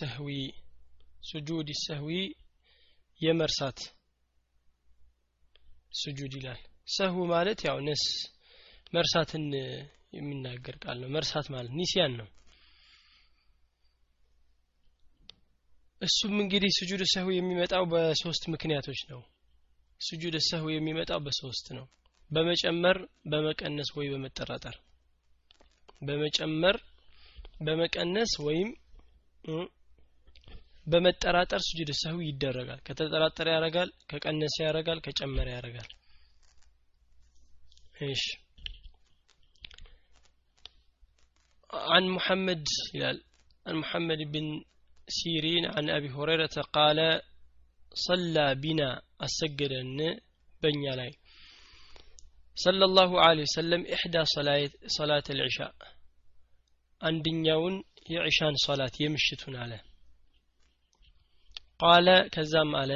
ሰህዊ ሱጁድ ሰህዊ የመርሳት ሱጁድ ይላል። ሰህው ማለት ያው ነስ መርሳትን የሚናገር ቃል ነው። መርሳት ማለት ኒሲያን ነው። እሱም እንግዲህ ስጁድ ሰህው የሚመጣው በሶስት ምክንያቶች ነው። ስጁድ ሰህው የሚመጣው በሶስት ነው። በመጨመር በመቀነስ ወይ በመጠራጠር። በመጨመር በመቀነስ ወይም በመጠራጠር ስጁድ ሰህው ይደረጋል ከተጠራጠረ ያረጋል ከቀነሰ ያረጋል ከጨመረ ያረጋል ايش عن محمد عن محمد بن سيرين عن أبي هريرة قال صلى بنا السجدن بنيا لاي صلى الله عليه وسلم إحدى صلاة, صلاة العشاء አንደኛውን የዕሻን ሶላት የምሽቱን አለ ቃለ ከዛም አለ።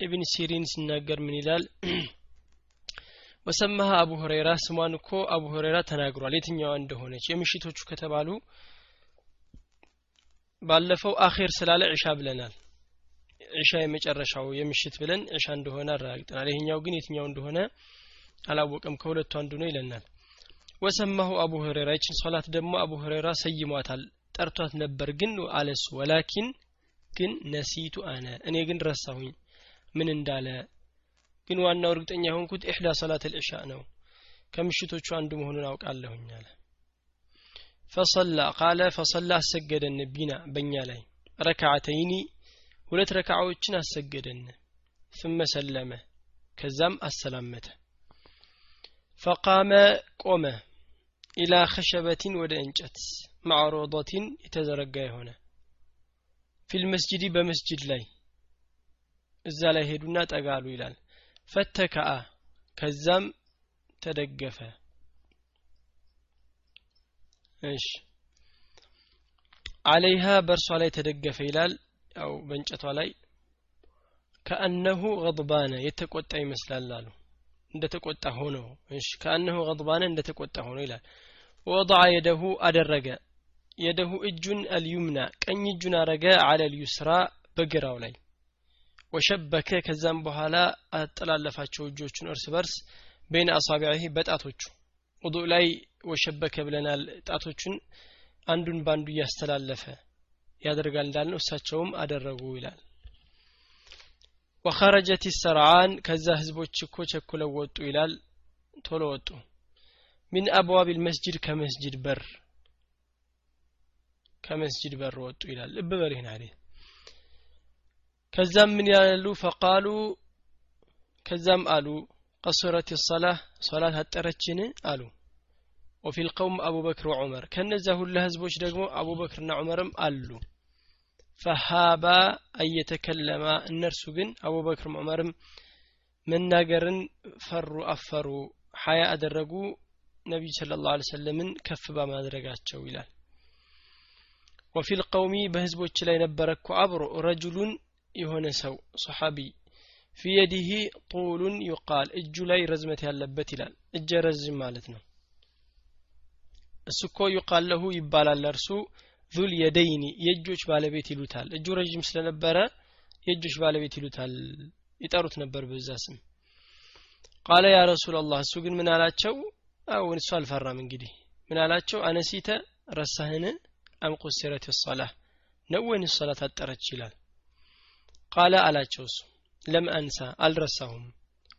ኢብን ሲሪን ሲናገር ምን ይላል? ወሰማሃ አቡ ሁረይራ ስሟን እኮ አቡ ሁረይራ ተናግሯል። የትኛዋ እንደሆነች? የምሽቶቹ ከተባሉ ባለፈው አኼር ስላለ ዕሻ ብለናል። ዕሻ የመጨረሻው የምሽት ብለን ዕሻ እንደሆነ አረጋግጠናል። ይሄኛው ግን የትኛው እንደሆነ አላወቀም ከሁለቱ አንዱ ነው ይለናል። ወሰማሁ አቡ ሁረይራ ይችን ሶላት ደግሞ አቡ ሁረይራ ሰይሟታል ጠርቷት ነበር ግን አለሱ። ወላኪን ግን ነሲቱ አነ። እኔ ግን ረሳሁኝ። ምን እንዳለ? ግን ዋናው እርግጠኛ የሆንኩት ኢሕዳ ሰላት ልዕሻ ነው። ከምሽቶቹ አንዱ መሆኑን አውቃለሁኝ አለ። ፈሰላ ቃለ ፈሰላ አሰገደን ቢና በእኛ ላይ። ረክዓተይኒ ሁለት ረክዓዎችን አሰገደን። ثم ሰለመ ከዛም አሰላመተ። ፈቃመ ቆመ። ኢላ ኸሸበቲን ወደ እንጨት። ማዕሮዶቲን የተዘረጋ የሆነ في المسجد بمسجد لي إذا لا يهدونا تقالوا إلان فتكا كزام تدقفة إيش عليها برس علي تدقفة إلال أو بنجة علي كأنه غضبانة يتكوت أي مثل اللالو عند تكوت هونو إيش كأنه غضبانة عند تكوت هونو إلال ووضع يده أدرقة የደሁ እጁን አልዩምና ቀኝ እጁን አረገ አለ ልዩስራ በግራው ላይ። ወሸበከ ከዛም በኋላ አጠላለፋቸው እጆቹን እርስ በርስ በይን አሳቢዒህ በጣቶቹ። ውዱእ ላይ ወሸበከ ብለናል ጣቶቹን አንዱን ባንዱ እያስተላለፈ ያደርጋል እንዳልነው እሳቸውም አደረጉ ይላል። ወኸረጀት ሰርዓን ከዛ ህዝቦች እኮ ቸኩለው ወጡ ይላል። ቶሎ ወጡ። ሚን አብዋብ ልመስጅድ ከመስጅድ በር ከመስጅድ በር ወጡ ይላል። ልብ በል ይህን ሀዲስ ከዛም ምን ያሉ? ፈቃሉ። ከዛም አሉ ቀሱረት ሰላህ ሶላት አጠረችን አሉ። ወፊ ልቀውም አቡበክር ወዑመር። ከነዚያ ሁላ ህዝቦች ደግሞ አቡበክርና ዑመርም አሉ። ፈሃባ አየተከለማ። እነርሱ ግን አቡበክርም ዑመርም መናገርን ፈሩ አፈሩ። ሀያ አደረጉ ነቢይ ስለ ላሁ ሰለምን ከፍ በማድረጋቸው ይላል ወፊ ልቀውሚ በህዝቦች ላይ ነበረ እኮ አብሮ ረጁሉን የሆነ ሰው ሰሓቢ ፊ የዲህ ጡሉን ዩቃል እጁ ላይ ረዝመት ያለበት ይላል። እጀ ረዝም ማለት ነው። እሱ እኮ ዩቃል ለሁ ይባላል። እርሱ ዙል የደይኒ የእጆች ባለቤት ይሉታል። እጁ ረዥም ስለነበረ የእጆች ባለቤት ይሉታል። ይጠሩት ነበር በዛ ስም። ቃለ ያ ረሱል አላህ እሱ ግን ምን አላቸው? አሁን እሱ አልፈራም እንግዲህ። ምን አነሲተ ረሳህን አም ቁሲረት ሰላህ ነው ወይን ሰላት አጠረች ይላል? ቃለ አላቸው እሱ ለም አንሳ አልረሳሁም።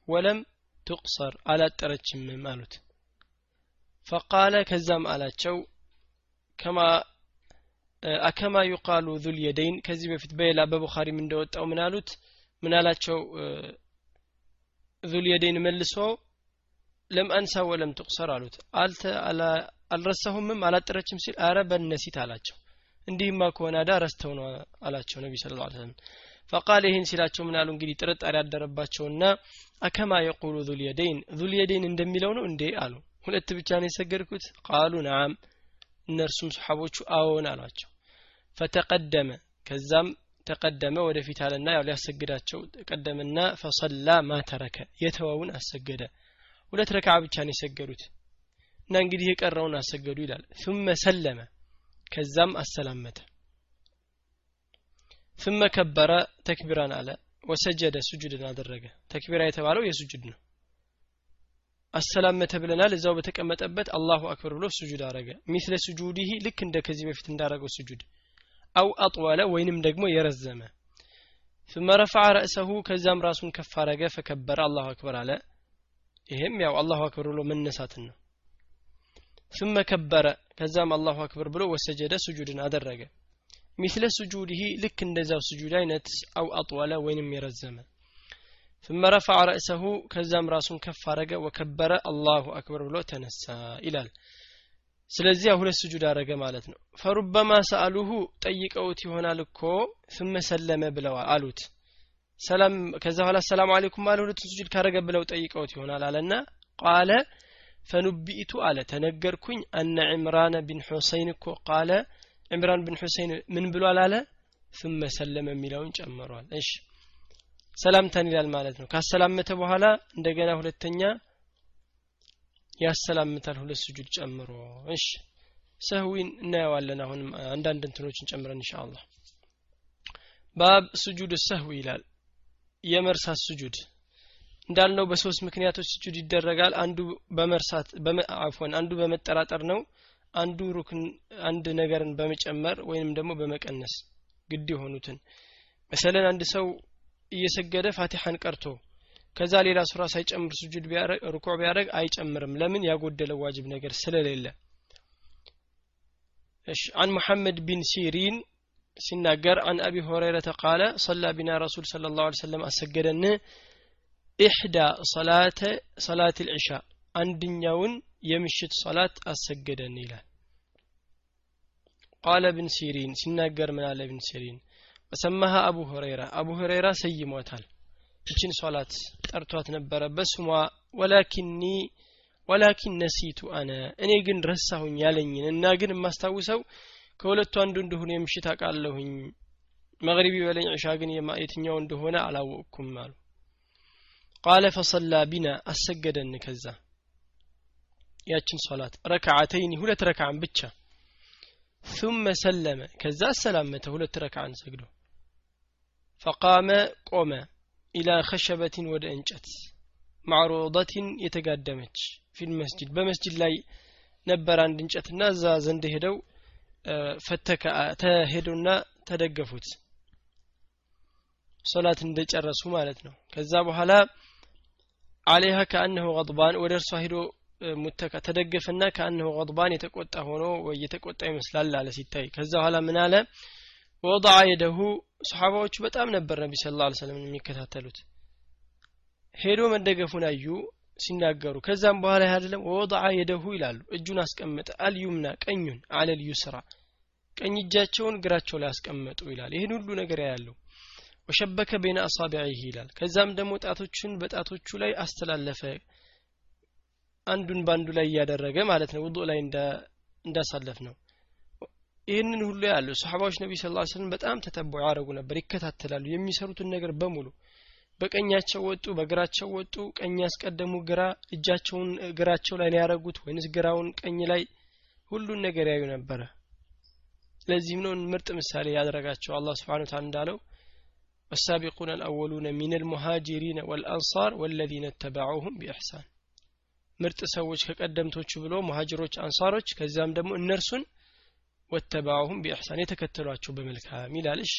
ወለም ትቁሰር አላጠረችምም አሉት። ፈቃለ ከዛም አላቸው ከማ አከማ ዩቃሉ ዙል የደይን ከዚህ በፊት በሌላ በቡኻሪም እንደወጣው ምን አሉት? ምን አላቸው? ዙል የደይን መልሶ ለም አንሳ ወለም ትቁሰር አሉት አልረሳሁምም አላጠረችም ሲል አረ በነሲት አላቸው እንዲህማ ከሆነ አዳ ረስተው ነው አላቸው ነቢ ስለ ላ ፈቃል ይህን ሲላቸው ምን አሉ እንግዲህ ጥርጣሬ ያደረባቸውና አከማ የቁሉ ዙልየደይን ዙልየደይን እንደሚለው ነው እንዴ አሉ ሁለት ብቻ ነው የሰገድኩት ቃሉ ነዓም እነርሱም ሰሓቦቹ አዎን አሏቸው ፈተቀደመ ከዛም ተቀደመ ወደፊት አለና ያው ሊያሰግዳቸው ተቀደመና ፈሰላ ማ ተረከ የተወውን አሰገደ ሁለት ረክዓ ብቻ ነው የሰገዱት እና እንግዲህ የቀረውን አሰገዱ ይላል ثم ሰለመ ከዛም አሰላመተ ثم كبر تكبيرا على وسجد سجدا አደረገ ተክቢራ የተባለው የሱጁድ ነው አሰላመተ ብለናል እዛው በተቀመጠበት አላሁ አክበር ብሎ ስጁድ አረገ ሚስለ ስጁዲህ ልክ እንደ ከዚህ በፊት እንዳረገው ስጁድ አው አጥወለ ወይንም ደግሞ የረዘመ ثم رفع رأسه ከዛም ራሱን ከፍ አረገ ፈከበረ አላሁ አክበር አለ ይሄም ያው አላሁ አክበር ብሎ መነሳትን ነው ثم كبر ከዛም አላሁ አክበር ብሎ ወሰጀደ ስጁድን አደረገ ሚስለ ስጁዲህ ልክ እንደዛው ስጁድ አይነት አው አጥወለ ወይንም የረዘመ ثم رفع رأسه ከዛም ራሱን ከፍ አረገ ወከበረ አላሁ አክበር ብሎ ተነሳ ይላል ስለዚህ ሁለት ስጁድ አረገ ማለት ነው ፈሩበማ ሰአሉሁ ጠይቀውት ይሆናል እኮ ثم ሰለመ ብለዋል አሉት ሰላም ከዛ በኋላ السلام عليكم አለ ሁለት ስጁድ ካረገ ብለው ጠይቀውት ይሆናል አለና قال فنبئت አለ ተነገርኩኝ أن عمران بن حصين እኮ قال عمران بن حصين ምን ብሏል አለ ثم ሰለመ የሚለውን ጨምሯል። እሺ ሰላምታን ይላል ማለት ነው። ካሰላመተ በኋላ እንደገና ሁለተኛ ያሰላምታል ሁለት ስጁድ ጨምሮ። እሺ ሰህዊን እናየዋለን። አሁንም አንዳንድ እንትኖችን ጨምረን ኢንሻአላህ። باب سجود السهو ይላል የመርሳት ስጁድ እንዳልነው በሶስት ምክንያቶች ስጁድ ይደረጋል። አንዱ በመርሳት አፎን አንዱ በመጠራጠር ነው። አንዱ ሩክን አንድ ነገርን በመጨመር ወይንም ደግሞ በመቀነስ ግድ የሆኑትን መሰለን አንድ ሰው እየሰገደ ፋቲሐን ቀርቶ ከዛ ሌላ ሱራ ሳይጨምር ስጁድ ሩኩዕ ቢያደረግ አይጨምርም። ለምን? ያጎደለው ዋጅብ ነገር ስለሌለ። እሺ። عن محمد بن سيرين عن أبي هريرة قال صلى بنا رسول صلى الله وسلم አሰገደን إحدى صلاتي العشي አንድኛውን የምሽት ሰላት አሰገደን ይላል። قال ابن سيرين ሲናገር ምን አለ ብን ሲሪን? وسماها أبو هريرة አቡ ሁረይራ ሰይሟታል። ይችን ሶላት ጠርቷት ነበረ በስሟ ወላኪኒ ወላኪን ነሲቱ አነ እኔ ግን ረሳሁኝ ያለኝን እና ግን የማስታውሰው ከሁለቱ አንዱ እንደሆነ የምሽት አውቃለሁኝ። መግሪብ ይበለኝ ዕሻ ግን የትኛው እንደሆነ አላወቅኩም አሉ። ቃለ ፈሰላ ቢና አሰገደን ከዛ። ያችን ሶላት ረክዓተይኒ ሁለት ረክዓን ብቻ። ثم ሰለመ ከዛ አሰላመተ ሁለት ረክዓን ሰግዶ። ፈቃመ ቆመ። ኢላ ኸሸበትን ወደ እንጨት። ማዕሮضትን የተጋደመች። ፊል በመስጅድ ላይ ነበር አንድ እንጨትና እዛ ዘንድ ሄደው ፈተከ ተሄዱና ተደገፉት። ሶላት እንደጨረሱ ማለት ነው። ከዛ በኋላ አሌሃ ከአነሁ ቀጥባን ወደ እርሷ ሂዶ ሙተካ ተደገፈና ከአነሁ ቀጥባን የተቆጣ ሆኖ ወይ የተቆጣ ይመስላል አለ ሲታይ። ከዛ በኋላ ምን አለ? ወضع የደሁ። ሰሓባዎቹ በጣም ነበር ነቢ ስለ ላ የሚከታተሉት። ሄዶ መደገፉን አዩ ሲናገሩ ከዛም በኋላ አይደለም ወወضع የደሁ ይላሉ። እጁን አስቀመጠ። አልዩምና ቀኙን አለል ዩስራ ቀኝ እጃቸውን እግራቸው ላይ አስቀመጡ ይላል። ይህን ሁሉ ነገር ያለው ወሸበከ በይነ አሳቢዒህ ይላል። ከዛም ደግሞ ጣቶቹን በጣቶቹ ላይ አስተላለፈ። አንዱን በአንዱ ላይ እያደረገ ማለት ነው። ውዱእ ላይ እንዳሳለፍ ነው። ይህንን ሁሉ ያሉ ሰሓባዎች ነቢ ስ ስለም በጣም ተተቦ ያደረጉ ነበር ይከታተላሉ። የሚሰሩትን ነገር በሙሉ በቀኛቸው ወጡ በግራቸው ወጡ ቀኝ ያስቀደሙ ግራ እጃቸውን እግራቸው ላይ ያደረጉት ወይንስ ግራውን ቀኝ ላይ ሁሉን ነገር ያዩ ነበረ ለዚህም ነው ምርጥ ምሳሌ ያደረጋቸው አላህ ስብሓን ታላ እንዳለው والسابقون الأولون من المهاجرين والأنصار والذين اتبعوهم بإحسان ምርጥ ሰዎች ከቀደምቶቹ ብሎ ሙሃጅሮች አንሳሮች ከዚያም ደግሞ እነርሱን ወተባሁም ቢኢሕሳን የተከተሏቸው በመልካም ይላል እሺ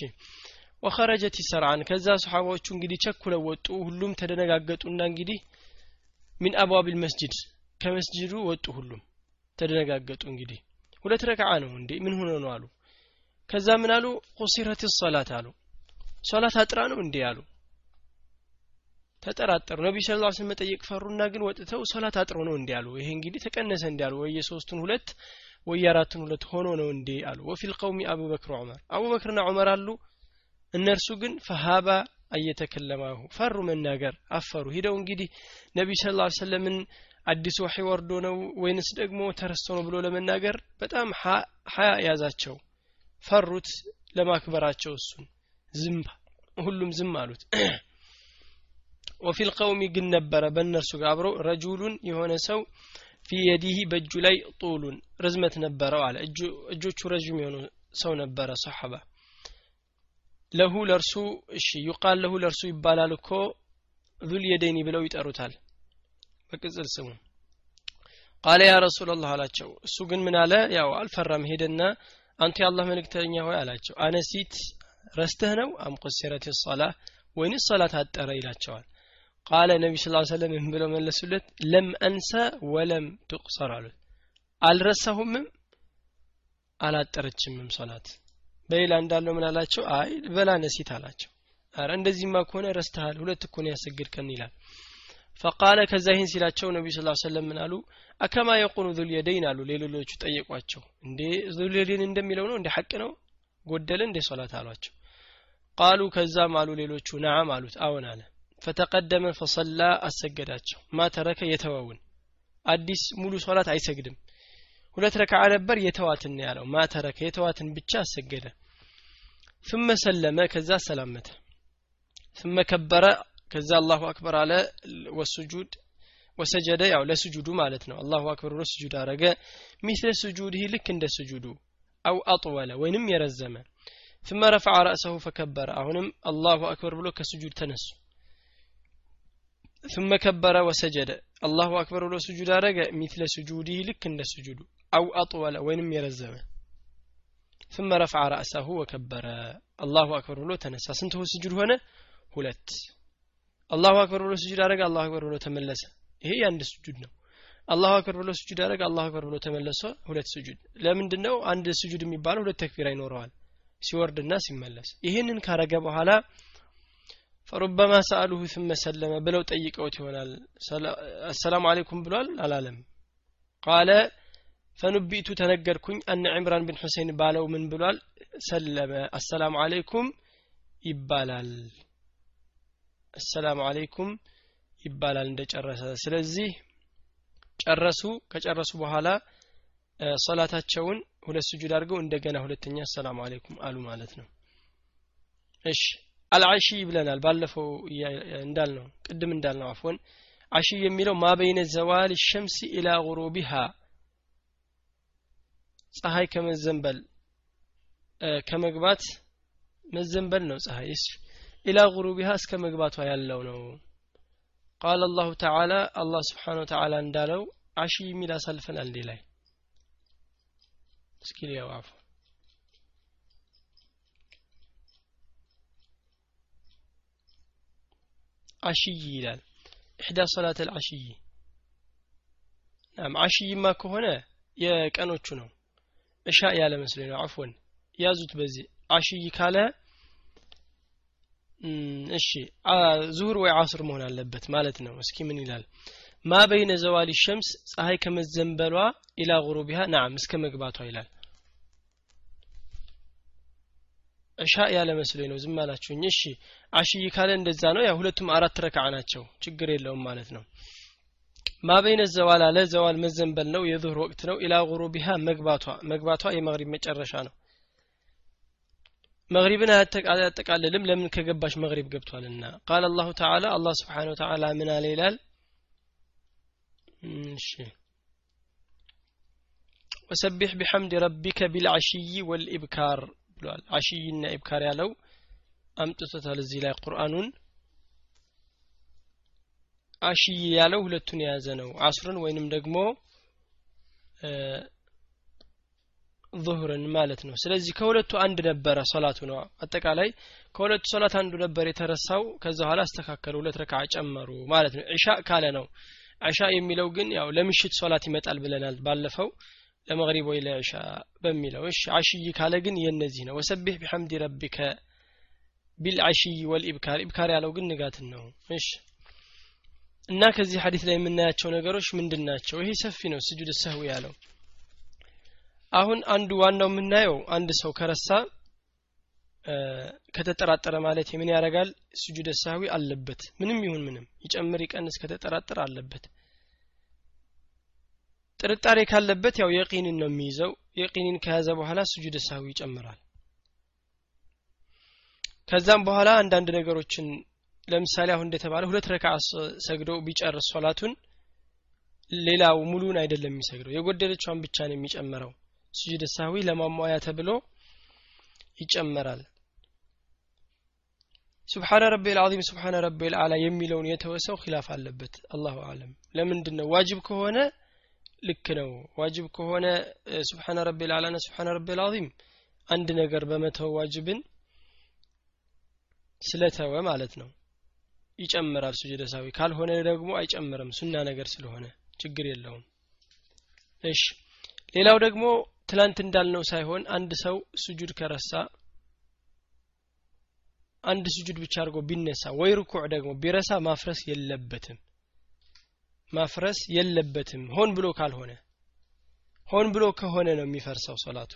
ወኸረጀት ይሰርዓን ከዛ ሰሓባዎቹ እንግዲህ ቸኩለው ወጡ ሁሉም ተደነጋገጡና እንግዲህ ሚን አብዋቢል መስጅድ ከመስጅዱ ወጡ ሁሉም ተደነጋገጡ እንግዲህ። ሁለት ረክዓ ነው እንዴ? ምን ሆኖ ነው አሉ። ከዛ ምን አሉ? ቁሲረት ሶላት አሉ። ሶላት አጥራ ነው እንዴ አሉ። ተጠራጠሩ። ነቢ ስ ላ ስለም መጠየቅ ፈሩና ግን ወጥተው ሶላት አጥሮ ነው እንዲ አሉ። ይሄ እንግዲህ ተቀነሰ እንዲ አሉ። ወይ የሶስቱን ሁለት ወይ የአራቱን ሁለት ሆኖ ነው እንዴ አሉ። ወፊል ቀውሚ አቡበክር ዑመር አቡበክርና ዑመር አሉ እነርሱ ግን ፈሃባ አየተከለማሁ ፈሩ መናገር አፈሩ። ሂደው እንግዲህ ነቢዩ ስ ላ ሰለምን አዲስ ወሒ ወርዶ ነው ወይንስ ደግሞ ተረስቶ ነው ብሎ ለመናገር በጣም ሀያ ያዛቸው። ፈሩት ለማክበራቸው እሱን። ዝም ሁሉም ዝም አሉት። ወፊ ልቀውሚ ግን ነበረ በእነርሱ ጋር አብረው። ረጁሉን የሆነ ሰው ፊ የዲህ በእጁ ላይ ጡሉን ርዝመት ነበረው አለ። እጆቹ ረዥም የሆኑ ሰው ነበረ ለሁ ለእርሱ እሺ ዩቃል ለሁ ለእርሱ ይባላል እኮ ዙል የደይኒ ብለው ይጠሩታል። በቅጽል ስሙ። ቃለ ያ ረሱላላህ አላቸው። እሱ ግን ምን አለ? ያው አልፈራም ሄደና አንተ የአላህ መልእክተኛ ሆይ አላቸው። أنسيت ረስተህ ነው? أم قصرت الصلاة ወይንስ ሰላት አጠረ? ይላቸዋል። قال ነቢ ስ ሰለም ምን ብለው መለሱለት? لم أنس ولم تقصر አሉት። አልረሳሁምም አላጠረችምም ሶላት በሌላ እንዳለው ምን አላቸው? አይ بلى نسيت አላቸው። አረ እንደዚህማ ከሆነ ረስተሃል ሁለት እኮ ነው ያሰግድከን ይላል። فقال ከዛ ይህን ሲላቸው ነቢ ስ ሰለም ምን አሉ? አከማ የቁኑ ዙልየደይን አሉ። ሌሎቹ ጠየቋቸው። እንዴ ዙልየደይን እንደሚለው ነው? እንደ ሐቅ ነው? ጎደለ እንደ ሶላት አሏቸው። ቃሉ ከዛም አሉ ሌሎቹ ነዓም አሉት። አዎን አለ። ፈተቀደመ ፈሰላ አሰገዳቸው። ማ ተረከ የተወውን። አዲስ ሙሉ ሶላት አይሰግድም። ሁለት ረክዓ ነበር የተዋትን ያለው። ማ ተረከ የተዋትን ብቻ አሰገደ ثم ሰለመ ከዛ ሰላመተ ثم ከበረ ከዛ አላሁ አክበር አለ ወሱጁድ ወሰጀደ ያው ለስጁዱ ማለት ነው አላሁ አክበር ብሎ ስጁድ አረገ ሚስለ ስጁድህ ልክ እንደ ስጁዱ አው አጥወለ ወይንም የረዘመ ثم رفع رأسه فكبر አሁንም አላሁ አክበር ብሎ ከስጁድ ተነሱ ثم كبر وسجد الله أكبر ብሎ ስጁድ አረገ ሚትለ ስጁዲህ ልክ እንደ ስጁዱ አው አጥወለ ወይንም የረዘመ ثم رفع رأسه وكبر الله أكبر ብሎ ተነሳ ስንት ስጁድ ሆነ ሁለት አላሁ አክበር ብሎ ስጁድ አረገ አላሁ አክበር ብሎ ተመለሰ ይሄ የአንድ ስጁድ ነው አላሁ አክበር ብሎ ስጁድ አረገ አላሁ አክበር ብሎ ተመለሰ ሁለት ስጁድ ለምንድን ነው አንድ ስጁድ የሚባለው ሁለት ተክቢራ ይኖረዋል ሲወርድና ሲመለስ ይህንን ካረገ በኋላ ፈሩበማ ሰአሉሁ ثم ሰለመ ብለው ጠይቀውት ይሆናል አሰላሙ አለይኩም ብሏል አላለም ቃለ ፈኑቢቱ ተነገርኩኝ أن عمران بن حصين ባለው ምን ብሏል? ሰለመ። አሰላሙ አለይኩም ይባላል። አሰላሙ አለይኩም ይባላል እንደጨረሰ። ስለዚህ ጨረሱ። ከጨረሱ በኋላ ሶላታቸውን ሁለት ስጁድ አድርገው እንደገና ሁለተኛ አሰላሙ አለይኩም አሉ ማለት ነው። እሺ አልዓሺ ብለናል። ባለፈው እንዳልነው ቅድም እንዳልነው አፍወን አሺ የሚለው ማበይነ ዘዋል ሸምሲ ኢላ ጉሩቢሃ ፀሐይ ከመዘንበል ከመግባት መዘንበል ነው ፀሐይ። እሺ። ኢላ ጉሩቢሃ እስከ መግባቷ ያለው ነው። ቃል አላሁ ተዓላ አላህ ስብሓን ወተዓላ እንዳለው አሺ የሚል አሳልፈናል እንዴ ላይ? እስኪ ሊያው አፉ። አሽይ ይላል። ኢሕዳ ሰላት አልዓሽይ ናም አሽይማ ከሆነ የቀኖቹ ነው እሻ ያለ መስሎኝ ነው። አፍወን ያዙት በዚህ አሽይ ካለ እሺ ዙሁር ወይ አስር መሆን አለበት ማለት ነው። እስኪ ምን ይላል? ማ በይነ ዘዋሊ ሸምስ ፀሐይ ከመዘንበሏ ኢላ ጉሩቢሃ ናም እስከ መግባቷ ይላል። እሻ ያለ መስሎኝ ነው። ዝም አላችሁኝ። እሺ አሽይ ካለ እንደዛ ነው። ያ ሁለቱም አራት ረክዓ ናቸው። ችግር የለውም ማለት ነው ማበይነ ዘዋል አለ ዘዋል መዘንበል ነው የዙህር ወቅት ነው ኢላ ጉሩቢሃ መግባቷ መግባቷ የመግሪብ መጨረሻ ነው መግሪብን አያጠቃልልም ለምን ከገባሽ መግሪብ ገብቷልና ቃል አላሁ ተዓላ አላህ ስብሓን ወተዓላ ምን አለ ይላል እሺ ወሰቢሕ ቢሐምድ ረቢከ ቢልዓሽይ ወልኢብካር ብሏል አሽይና ኢብካር ያለው አምጥቶታል እዚህ ላይ ቁርአኑን አሽይ ያለው ሁለቱን የያዘ ነው። አስርን ወይንም ደግሞ ዙሁርን ማለት ነው። ስለዚህ ከሁለቱ አንድ ነበረ ሶላቱ ነው። አጠቃላይ ከሁለቱ ሶላት አንዱ ነበር የተረሳው። ከዛ በኋላ አስተካከሉ ሁለት ረካ ጨመሩ ማለት ነው። ዕሻ ካለ ነው። ዕሻ የሚለው ግን ያው ለምሽት ሶላት ይመጣል ብለናል ባለፈው ለመግሪብ ወይ ለዕሻ በሚለው። እሺ አሽይ ካለ ግን የነዚህ ነው። ወሰቢሕ ቢሐምዲ ረቢከ ቢልዓሽይ ወልኢብካር ኢብካር ያለው ግን ንጋትን ነው። እሺ እና ከዚህ ሀዲት ላይ የምናያቸው ነገሮች ምንድን ናቸው? ይሄ ሰፊ ነው ስጁድ ሰህዊ ያለው። አሁን አንዱ ዋናው የምናየው አንድ ሰው ከረሳ ከተጠራጠረ ማለት ምን ያደርጋል? ስጁድ ሰህዊ አለበት። ምንም ይሁን ምንም ይጨምር ይቀንስ ከተጠራጠረ አለበት። ጥርጣሬ ካለበት ያው የቂንን ነው የሚይዘው። የቂንን ከያዘ በኋላ ስጁድ ሳዊ ይጨምራል። ከዛም በኋላ አንዳንድ ነገሮችን ለምሳሌ አሁን እንደተባለ ሁለት ረካ ሰግዶ ቢጨርስ ሶላቱን ሌላው ሙሉን አይደለም የሚሰግደው የጎደለቿን ብቻ ነው የሚጨምረው። ስጁድ ሳዊ ለማሟያ ተብሎ ይጨመራል። سبحان ربي العظيم سبحان ربي الأعلى የሚለውን የተወሰው ኪላፍ አለበት። الله أعلم። ለምንድን ነው ዋጅብ ከሆነ ልክ ነው። ዋጅብ ከሆነ ሱብሓነ ረቢል አላና ሱብሓነ ረቢል አዚም አንድ ነገር በመተው ዋጅብን ስለተወ ማለት ነው ይጨምራል ሱጁደ ሳዊ ካልሆነ ደግሞ አይጨምርም ሱና ነገር ስለሆነ ችግር የለውም። እሺ ሌላው ደግሞ ትላንት እንዳልነው ሳይሆን አንድ ሰው ሱጁድ ከረሳ አንድ ሱጁድ ብቻ አድርጎ ቢነሳ ወይ ርኩዕ ደግሞ ቢረሳ ማፍረስ የለበትም። ማፍረስ የለበትም። ሆን ብሎ ካልሆነ ሆን ብሎ ከሆነ ነው የሚፈርሰው ሶላቱ።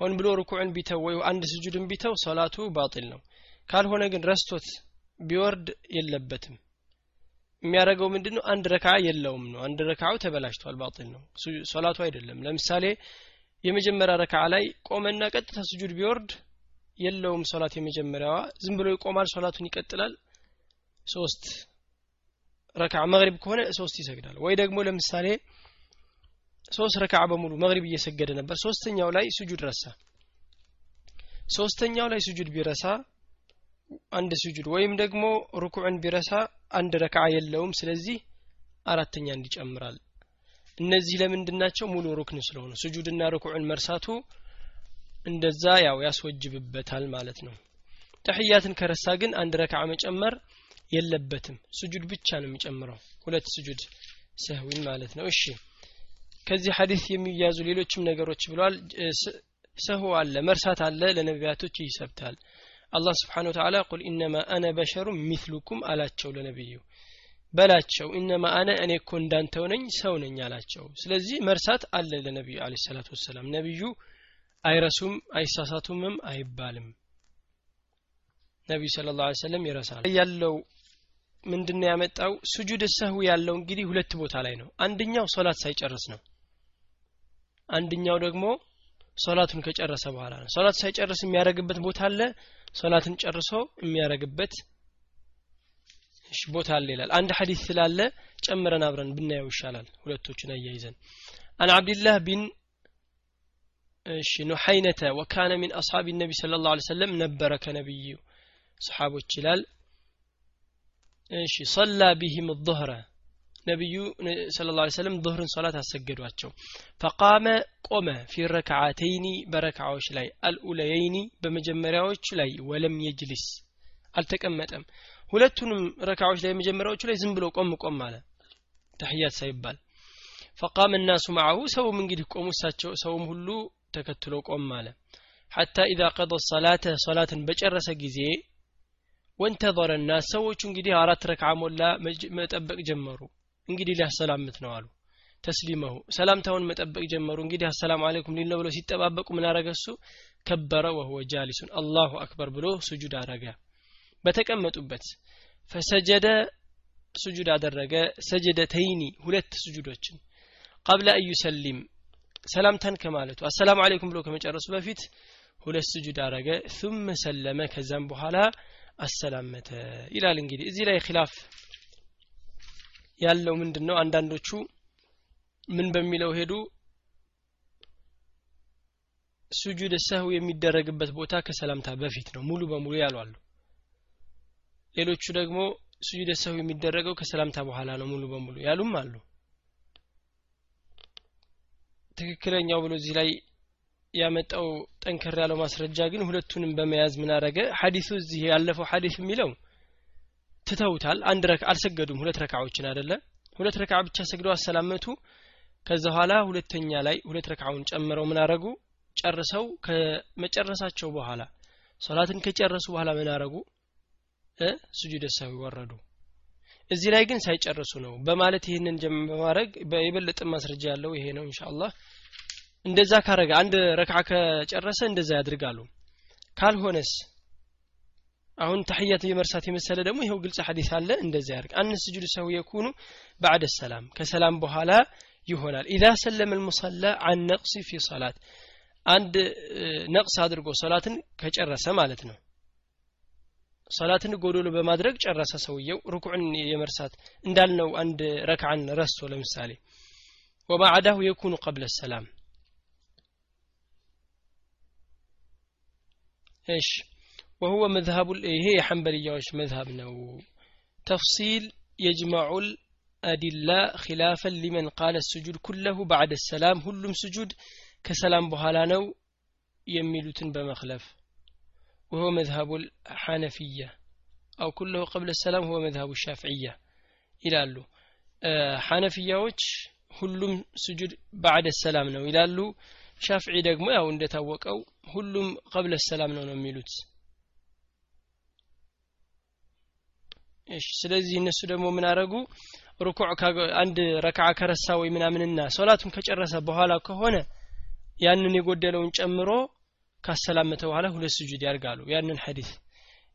ሆን ብሎ ርኩዕን ቢተው ወይ አንድ ስጁድን ቢተው ሶላቱ ባጢል ነው። ካልሆነ ግን ረስቶት ቢወርድ የለበትም። የሚያደርገው ምንድን ነው አንድ ረካ የለውም ነው። አንድ ረካው ተበላሽቷል ባጢል ነው። ሶላቱ አይደለም። ለምሳሌ የመጀመሪያ ረካ ላይ ቆመና ቀጥታ ስጁድ ቢወርድ የለውም ሶላት የመጀመሪያዋ። ዝም ብሎ ይቆማል ሶላቱን ይቀጥላል ሶስት ረካ መግሪብ ከሆነ ሶስት ይሰግዳል። ወይ ደግሞ ለምሳሌ ሶስት ረካ በሙሉ መግሪብ እየሰገደ ነበር ሶስተኛው ላይ ስጁድ ረሳ። ሶስተኛው ላይ ስጁድ ቢረሳ አንድ ስጁድ ወይም ደግሞ ሩኩዕን ቢረሳ አንድ ረካ የለውም። ስለዚህ አራተኛ እንዲጨምራል። እነዚህ ለምንድን ናቸው? ሙሉ ሩክን ስለሆኑ። ስጁድና ሩኩዕን መርሳቱ እንደዛ ያው ያስወጅብበታል ማለት ነው። ተሕያትን ከረሳ ግን አንድ ረካ መጨመር የለበትም። ስጁድ ብቻ ነው የሚጨምረው። ሁለት ስጁድ ሰህዊን ማለት ነው። እሺ ከዚህ ሐዲስ የሚያዙ ሌሎችም ነገሮች ብለዋል ሰሁ አለ መርሳት አለ ለነቢያቶች ይሰብታል አላህ ስብሓን ወተላ ቁል ኢነማ አነ በሸሩ ሚትሉኩም አላቸው ለነቢዩ። በላቸው ኢነማ አነ እኔ እኮ እንዳንተው ነኝ ሰው ነኝ አላቸው። ስለዚህ መርሳት አለ ለነቢዩ አለ ሰላቱ ወሰላም። ነቢዩ አይረሱም አይሳሳቱምም አይባልም። ነቢዩ ስለ ላ ሰለም ይረሳል ያለው ምንድነው ያመጣው? ስጁድ ሰህው ያለው እንግዲህ ሁለት ቦታ ላይ ነው። አንደኛው ሶላት ሳይጨርስ ነው። አንደኛው ደግሞ ሶላቱን ከጨረሰ በኋላ ነው። ሶላት ሳይጨርስ የሚያደርግበት ቦታ አለ። ሶላትን ጨርሶ የሚያደርግበት ቦታ አለ ይላል። አንድ ሐዲስ ስላለ ጨምረን አብረን ብናየው ይሻላል ሁለቶችን አያይዘን። عن عبد الله بن እሺ بحينة وكان من أصحاب النبي صلى الله وسلم ነበረ ከነቢዩ ሰሓቦች ይላል። እሺ صلى بهم الظهر ነቢዩ صلى الله ዙህርን ሶላት አሰገዷቸው። فقام ቆመ في الركعتين በረክዓዎች ላይ الأوليين በመጀመሪያዎች ላይ ولم يجلس አልተቀመጠም። ሁለቱንም ረክዓዎች ላይ የመጀመሪያዎቹ ላይ ዝም ብሎ ቆም ቆም አለ። ተሕያት ሳይባል ፈቃመ እናሱ ማዓሁ ሰውም እንግዲህ ቆሙ። እሳቸው ሰውም ሁሉ ተከትሎ ቆም አለ። ሐታ ኢዛ ቀደ ሰላተ ሶላትን በጨረሰ ጊዜ ወንተظረ እና ሰዎቹ እንግዲህ አራት ረክዓ ሞላ መጠበቅ ጀመሩ። እንግዲህ ሊያሰላምት ነው አሉ። ተስሊመሁ ሰላምታውን መጠበቅ ጀመሩ። እንግዲህ አሰላሙ አለይኩም ሊል ነው ብሎ ሲጠባበቁ ምን አረገ እሱ? ከበረ ወህወ ጃሊሱን አላሁ አክበር ብሎ ስጁድ አረገ። በተቀመጡበት ፈሰጀደ ስጁድ አደረገ። ሰጀደተይኒ ሁለት ስጁዶችን ቀብለ አዩሰሊም ሰላምታን ከማለቱ አሰላሙ አለይኩም ብሎ ከመጨረሱ በፊት ሁለት ስጁድ አረገ። ثم ሰለመ ከዛም በኋላ አሰላመተ ይላል። እንግዲህ እዚህ ላይ ኺላፍ ያለው ምንድን ነው አንዳንዶቹ ምን በሚለው ሄዱ? ሱጁድ ሰህው የሚደረግበት ቦታ ከሰላምታ በፊት ነው ሙሉ በሙሉ ያሉ አሉ ሌሎቹ ደግሞ ሱጁድ ሰህው የሚደረገው ከሰላምታ በኋላ ነው ሙሉ በሙሉ ያሉም አሉ። ትክክለኛው ብሎ እዚህ ላይ ያመጣው ጠንከር ያለው ማስረጃ ግን ሁለቱንም በመያዝ ምን አረገ ሐዲሱ እዚህ ያለፈው ሐዲስ የሚለው ትተውታል። አንድ ረካ አልሰገዱም። ሁለት ረካዎችን አደለ ሁለት ረካ ብቻ ሰግደው አሰላመቱ። ከዛ በኋላ ሁለተኛ ላይ ሁለት ረካውን ጨምረው ምን አረጉ? ጨርሰው ከመጨረሳቸው በኋላ ሶላትን ከጨረሱ በኋላ ምን አረጉ? ስጁድ ሰዊ ወረዱ። እዚህ ላይ ግን ሳይጨርሱ ነው። በማለት ይህንን በማድረግ የበለጠ ማስረጃ ያለው ይሄ ነው ኢንሻአላህ። እንደዛ ካረገ አንድ ረክዓ ከጨረሰ እንደዛ ያድርጋሉ ካልሆነስ አሁን ተሕያት የመርሳት የመሰለ ደግሞ ይኸው ግልጽ ሐዲስ አለ። እንደዛ ያርግ አን ሰው የኩኑ ባዕደ ሰላም ከሰላም በኋላ ይሆናል። ኢዛ ሰለመ ልሙሰላ አን ነቅሲ ፊ ሰላት አንድ ነቅስ አድርጎ ሰላትን ከጨረሰ ማለት ነው። ሰላትን ጎዶሎ በማድረግ ጨረሰ ሰውየው። ርኩዕን የመርሳት እንዳልነው አንድ ረክዓን ረስቶ ለምሳሌ ወባዕዳሁ የኩኑ ቀብለ ሰላም። እሺ وهو مذهب ይሄ የሐንበልያዎች መዝሀብ ነው ተፍሲል يجمع الأدلة خلافا لمن قال السجود كله بعد السلام ሁሉም ስጁድ ከሰላም በኋላ ነው የሚሉትን በመክለፍ وهو مذهب الحنفية أو كله قبل السلام هو مذهب الشافعية ይላሉ ሐነፊያዎች ሁሉም ስጁድ ባዕደ ሰላም ነው ይላሉ ሻፍዒ ደግሞ ያው እንደታወቀው ሁሉም ቀብለ ሰላም ነው ነው የሚሉት እሺ ስለዚህ እነሱ ደግሞ ምን አረጉ? ሩኩዕ አንድ ረክዓ ከረሳ ወይ ምናምንና ሶላቱን ከጨረሰ በኋላ ከሆነ ያንን የጎደለውን ጨምሮ ካሰላመተ በኋላ ሁለት ስጁድ ያርጋሉ። ያንን ሐዲስ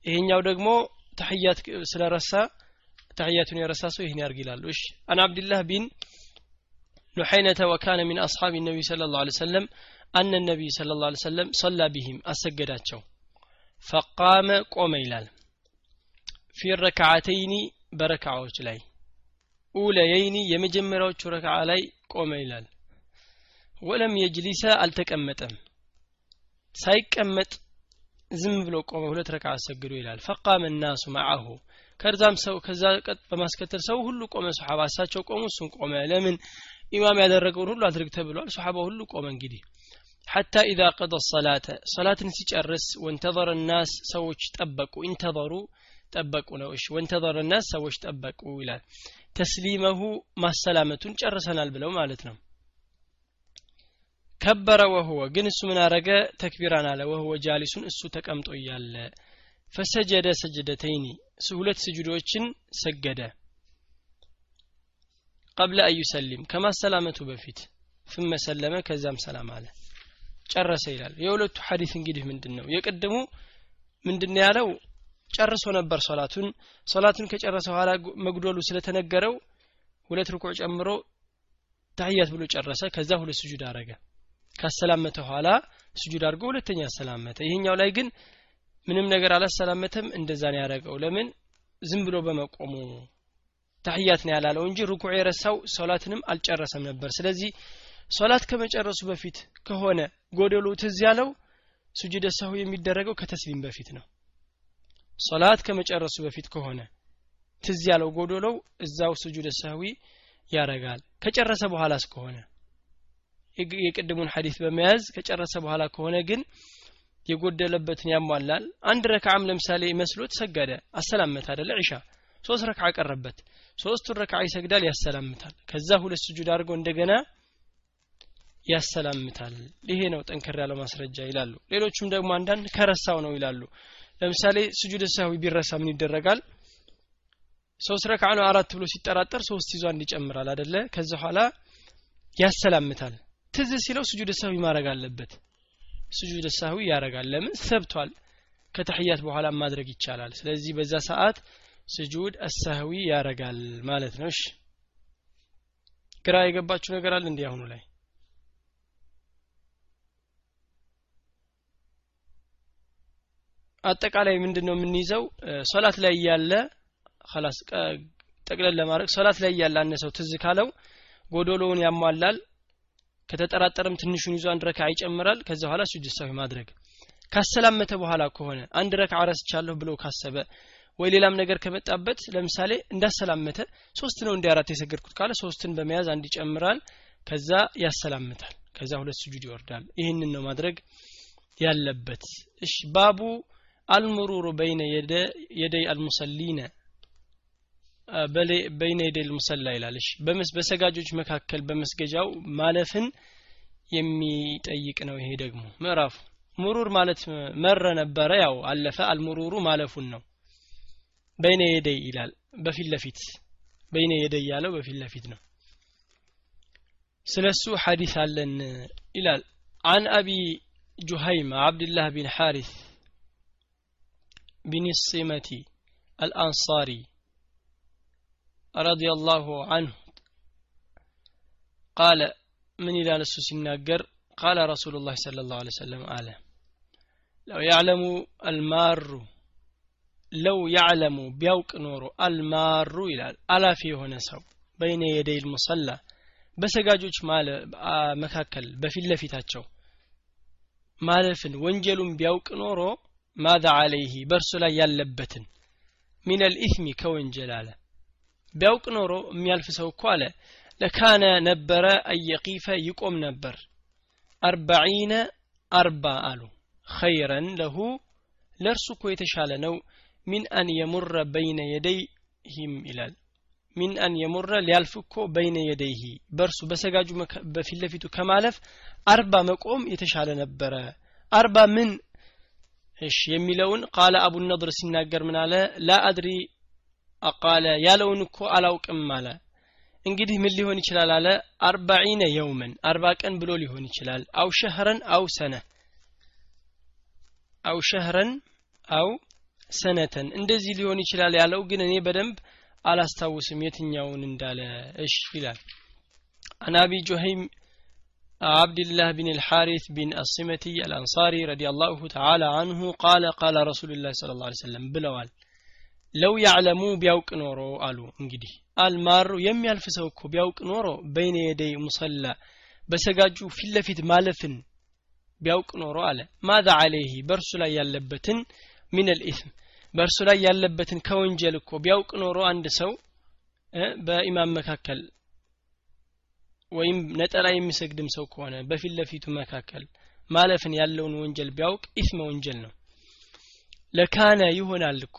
ይሄኛው ደግሞ ተህያት ስለረሳ ተህያቱን የረሳ ሰው ይህን ያርግ ይላሉ። እሺ አን አብድላህ ቢን ኑሐይነተ ወካነ ሚን አስሓብ ነቢ ስለ ላሁ ሰለም አነ ነቢይ ስለ ላሁ ሰለም ሰላ ቢሂም አሰገዳቸው። ፈቃመ ቆመ ይላል። ፊ ረክዓተይኒ በረካዎች ላይ ኡለየይኒ የመጀመሪያዎቹ ረክዓ ላይ ቆመ ይላል። ወለም የጅሊሰ አልተቀመጠም። ሳይቀመጥ ዝም ብሎ ቆመ ሁለት ረካ አሰግዶ ይላል። ፈቃመ ናሱ ማአሁ ከዛም ሰው ከዛ በማስከተል ሰው ሁሉ ቆመ። ሶሓባ እሳቸው ቆሙ እሱም ቆመ። ለምን? ኢማም ያደረገውን ሁሉ አድርግ ተብሏል። ሶሓባ ሁሉ ቆመ እንግዲህ። ሐታ ኢዛ ቀደ ሰላተ ሰላትን ሲጨርስ ወንተዘረ ናስ ሰዎች ጠበቁ። ኢንተዘሩ ጠበቁ ነው። እሺ ወንተዘረ ናስ ሰዎች ጠበቁ ይላል። ተስሊመሁ ማሰላመቱን ጨርሰናል ብለው ማለት ነው። ከበረ ወህወ ግን እሱ ምን አረገ? ተክቢራን አለ። ወህወ ጃሊሱን እሱ ተቀምጦ እያለ ፈሰጀደ ሰጀደተይኒ ሁለት ስጁዶችን ሰገደ። ቀብለ አዩሰሊም ከማሰላመቱ በፊት ፍመ ሰለመ ከዛም ሰላም አለ። ጨረሰ ይላል። የሁለቱ ሐዲስ እንግዲህ ምንድን ነው የቅድሙ ምንድን ያለው ጨርሶ ነበር ሶላቱን። ሶላቱን ከጨረሰ በኋላ መጉደሉ ስለተነገረው ሁለት ርኩዕ ጨምሮ ታህያት ብሎ ጨረሰ። ከዛ ሁለት ስጁድ አረገ ካሰላመተ በኋላ ስጁድ አድርጎ ሁለተኛ አሰላመተ። ይሄኛው ላይ ግን ምንም ነገር አላሰላመተም። እንደዛ ነው ያደረገው። ለምን? ዝም ብሎ በመቆሙ ታህያት ነው ያላለው እንጂ ሩኩዕ የረሳው ሶላትንም አልጨረሰም ነበር። ስለዚህ ሶላት ከመጨረሱ በፊት ከሆነ ጎደሎ ትዝ ያለው ሱጁደ ሰሁ የሚደረገው ከተስሊም በፊት ነው ሶላት ከመጨረሱ በፊት ከሆነ ትዝ ያለው ጎዶሎው እዛው ሱጁደ ሰህዊ ያረጋል። ከጨረሰ በኋላስ ከሆነ? የቅድሙን ሐዲስ በመያዝ ከጨረሰ በኋላ ከሆነ ግን የጎደለበትን ያሟላል። አንድ ረክዓም ለምሳሌ መስሎት ሰገደ አሰላመት አደለ ዒሻ ሶስት ረክዓ ቀረበት ሶስቱን ረክዓ ይሰግዳል ያሰላምታል። ከዛ ሁለት ስጁድ አድርጎ እንደገና ያሰላምታል። ይሄ ነው ጠንከር ያለው ማስረጃ ይላሉ። ሌሎቹም ደግሞ አንዳንድ ከረሳው ነው ይላሉ ለምሳሌ ስጁድ ሳዊ ቢረሳ ምን ይደረጋል? ሶስት ረክዓ ነው አራት ብሎ ሲጠራጠር ሶስት ይዞ አንድ ይጨምራል አደለ ከዛ በኋላ ያሰላምታል። ትዝ ሲለው ስጁድ ሳዊ ማድረግ አለበት። ስጁድ ሳዊ ያረጋል ለምን? ሰብቷል። ከተሕያት በኋላ ማድረግ ይቻላል። ስለዚህ በዛ ሰዓት ስጁድ አሳህዊ ያረጋል ማለት ነው። ግራ የገባችሁ ነገር አለ እንዲህ አሁኑ ላይ አጠቃላይ ምንድን ነው የምንይዘው ሶላት ላይ ያለ ላስ ጠቅለል ለማድረግ ሶላት ላይ ያለ አነሰው ትዝ ካለው ጎዶሎውን ያሟላል። ከተጠራጠረም ትንሹን ይዞ አንድ ረካ ይጨምራል። ከዛ በኋላ ሰዊ ማድረግ። ካሰላመተ በኋላ ከሆነ አንድ ረካ ረስቻለሁ ብሎ ካሰበ ወይ ሌላም ነገር ከመጣበት ለምሳሌ እንዳሰላመተ ሶስት ነው እንዲ አራት የሰገድኩት ካለ ሶስትን በመያዝ አንድ ይጨምራል። ከዛ ያሰላምታል። ከዛ ሁለት ስጁድ ይወርዳል። ይህንን ነው ማድረግ ያለበት። እሺ ባቡ አልሙሩሩ በይነ የደይ አልሙሰሊነ በይነ የደይ ልሙሰላ ይላል። እሺ በሰጋጆች መካከል በመስገጃው ማለፍን የሚጠይቅ ነው። ይሄ ደግሞ ምዕራፉ ሙሩር ማለት መረ ነበረ ያው አለፈ። አልሙሩሩ ማለፉን ነው። በይነ የደይ ይላል። በፊት ለፊት በይነ የደይ ያለው በፊት ለፊት ነው። ስለሱ ሐዲስ አለን ይላል። አን አቢ ጁሃይም አብድላህ ቢን ሐሪስ بن الصمة الأنصاري رضي الله عنه قال من إلى نسوس الناقر قال رسول الله صلى الله عليه وسلم آله لو يعلم المار لو يعلم بيوق نورو المار إلى ألا في هنا سو بين يدي المصلى በሰጋጆች መካከል በፊት ለፊታቸው ማለፍን ወንጀሉን ቢያውቅ ኖሮ ማዛ አለይህ በእርሱ ላይ ያለበትን ሚን አልኢትሚ ከወንጀል አለ ቢያውቅ ኖሮ የሚያልፍ ሰው እኮ አለ። ለካነ ነበረ አየቂፈ ይቆም ነበር። አርባዒነ አርባ አሉ። ኸይረን ለሁ ለእርሱ እኮ የተሻለ ነው። ሚን አን የሙረ በይነ የደይህም ይላል። ሚን አን የሙረ ሊያልፍ እኮ በይነ የደይህ በእርሱ በሰጋጁ በፊት ለፊቱ ከማለፍ አርባ መቆም የተሻለ ነበረ። አርባ ምን እሺ የሚለውን ቃለ አቡ ነድር ሲናገር ምን አለ? ላ አድሪ አቃለ ያለውን እኮ አላውቅም አለ። እንግዲህ ምን ሊሆን ይችላል አለ? አርባዒነ የውመን አርባ ቀን ብሎ ሊሆን ይችላል። አው ሸህረን አው ሰነ አው ሸህረን አው ሰነተን። እንደዚህ ሊሆን ይችላል ያለው ግን እኔ በደንብ አላስታውስም የትኛውን እንዳለ። እሺ ይላል። አን አቢ عبد الله بن الحارث بن الصمتي الأنصاري رضي الله تعالى عنه قال قال رسول الله صلى الله عليه وسلم بلوال ለው ያዕለሙ ቢያውቅ ኖሮ አሉ እንግዲህ አልማሩ የሚያልፍ ሰው እኮ ቢያውቅ ኖሮ በይነ የደይ ሙሰላ በሰጋጁ ፊት ለፊት ማለፍን ቢያውቅ ኖሮ አለ ማዛ አለይህ በእርሱ ላይ ያለበትን ሚን ልኢስም በእርሱ ላይ ያለበትን ከወንጀል እኮ ቢያውቅ ኖሮ አንድ ሰው በኢማም መካከል ወይም ነጠላ የሚሰግድም ሰው ከሆነ በፊት ለፊቱ መካከል ማለፍን ያለውን ወንጀል ቢያውቅ ኢስመ ወንጀል ነው። ለካነ ይሆናል እኮ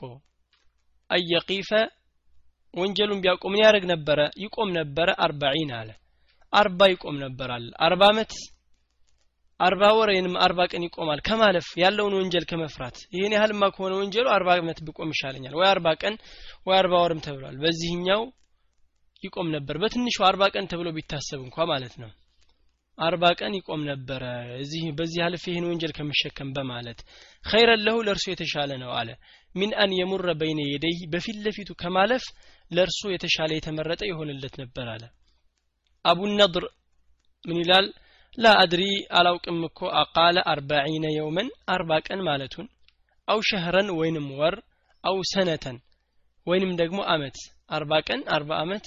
አየቂፈ ወንጀሉን ቢያውቁ ምን ያደርግ ነበረ? ይቆም ነበረ አርባዒን አለ። አርባ ይቆም ነበር አለ አርባ አመት አርባ ወር ወይንም አርባ ቀን ይቆማል። ከማለፍ ያለውን ወንጀል ከመፍራት ይህን ያህልማ ከሆነ ወንጀሉ አርባ አመት ብቆም ይሻለኛል። ወይ አርባ ቀን ወይ አርባ ወርም ተብሏል። በዚህኛው ይቆም ነበር። በትንሹ አርባ ቀን ተብሎ ቢታሰብ እንኳ ማለት ነው። አርባ ቀን ይቆም ነበረ። እዚህ በዚህ አልፍ ይህን ወንጀል ከሚሸከም በማለት ኸይረን ለሁ ለእርሱ የተሻለ ነው አለ። ሚን አን የሙረ በይነ የደይህ በፊት ለፊቱ ከማለፍ ለእርሱ የተሻለ የተመረጠ ይሆንለት ነበር አለ። አቡ ነድር ምን ይላል? ላ አድሪ አላውቅም እኮ አቃለ አርባዒነ የውመን አርባ ቀን ማለቱን አው ሸህረን ወይንም ወር አው ሰነተን ወይንም ደግሞ አመት አርባ ቀን አርባ አመት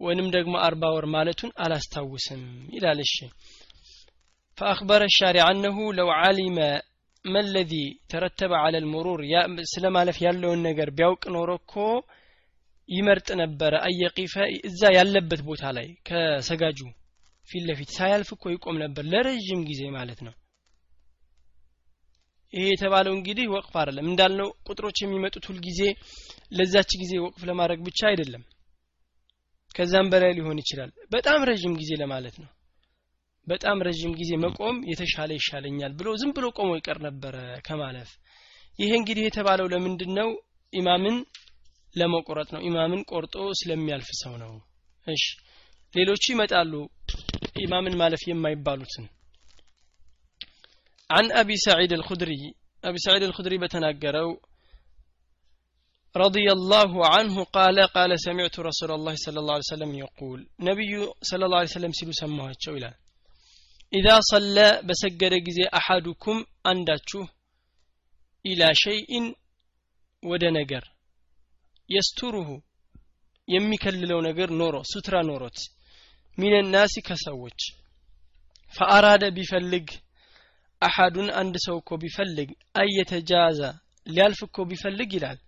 ወይንም ደግሞ አርባ ወር ማለቱን አላስታውስም ይላል እሺ فأخبر الشارع أنه لو علم ما الذي ترتب على المرور ስለ ማለፍ ያለውን ነገር ቢያውቅ ኖሮ እኮ ይመርጥ ነበረ አየቂፈ እዛ ያለበት ቦታ ላይ ከሰጋጁ ፊት ለፊት ሳያልፍ እኮ ይቆም ነበር ለረዥም ጊዜ ማለት ነው ይሄ የተባለው እንግዲህ ወቅፍ አይደለም እንዳልነው ቁጥሮች የሚመጡት ሁልጊዜ ለዛች ጊዜ ወቅፍ ለማድረግ ብቻ አይደለም ከዛም በላይ ሊሆን ይችላል በጣም ረዥም ጊዜ ለማለት ነው በጣም ረዥም ጊዜ መቆም የተሻለ ይሻለኛል ብሎ ዝም ብሎ ቆሞ ይቀር ነበረ ከማለፍ ይሄ እንግዲህ የተባለው ለምንድን ነው ኢማምን ለመቆረጥ ነው ኢማምን ቆርጦ ስለሚያልፍ ሰው ነው እሺ ሌሎቹ ይመጣሉ ኢማምን ማለፍ የማይባሉትን عن أبي سعيد الخدري أبي سعيد الخدري بتناقروا رضي الله عنه قال قال سمعت رسول الله صلى الله عليه وسلم يقول نبي صلى الله عليه وسلم سيلو سموها إلى إذا صلى بسجد جزي أحدكم أنداتشو إلى شيء ودنجر يستره የሚከልለው ነገር ኖሮ ሱትራ ኖሮት ሚን ናሲ ከሰዎች ፈአራደ ቢፈልግ አሐዱን አንድ ሰው እኮ ቢፈልግ አየተጃዛ ሊያልፍ እኮ ቢፈልግ ይላል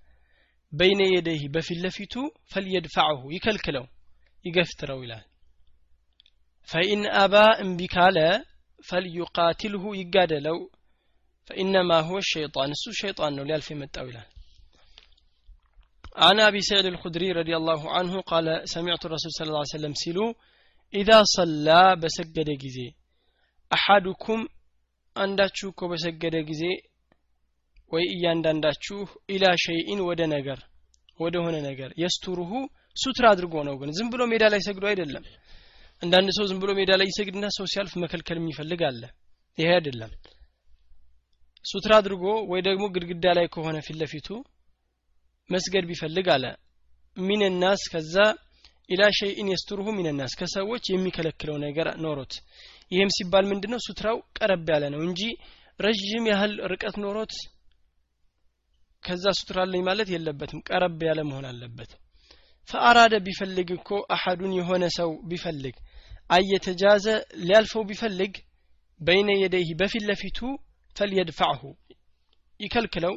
በይነ የደይህ በፊት ለፊቱ ፈልየድፋዕሁ ይከልክለው ይገፍትረው ይላል ፈኢን አባ እምቢ ካለ ፈልዩቃትልሁ ይጋደለው ፈኢነማ ሁወ ሸይጣን እሱ ሸይጣን ነው ሊያልፍ የመጣው ይላል عن أبي سعيد الخدري رضي الله عنه قال سمعت الرسول صلى الله عليه وسلم سلو إذا صلى بسجد جزي أحدكم አንዳችሁ እኮ በሰገደ ጊዜ ወይ እያንዳንዳችሁ ኢላ ሸይኢን ወደ ነገር ወደ ሆነ ነገር። የስቱሩሁ ሱትራ አድርጎ ነው ግን ዝም ብሎ ሜዳ ላይ ሰግዶ አይደለም። አንዳንድ ሰው ዝም ብሎ ሜዳ ላይ ይሰግድና ሰው ሲያልፍ መከልከል የሚፈልግ አለ። ይሄ አይደለም። ሱትራ አድርጎ ወይ ደግሞ ግድግዳ ላይ ከሆነ ፊት ለፊቱ መስገድ ቢፈልግ አለ። ሚንናስ ከዛ إلى شيء يستره من الناس ከሰዎች የሚከለክለው ነገር ኖሮት። ይህም ሲባል ምንድነው? ሱትራው ቀረብ ያለ ነው እንጂ ረዥም ያህል ርቀት ኖሮት ከዛ ሱትራ አለኝ ማለት የለበትም። ቀረብ ያለ መሆን አለበት። فأراد ቢፈልግ እኮ أحد የሆነ ሰው ቢፈልግ أن يجتاز ሊያልፈው ቢፈልግ بين يديه በፊት ለፊቱ فليدفعه ይከልክለው።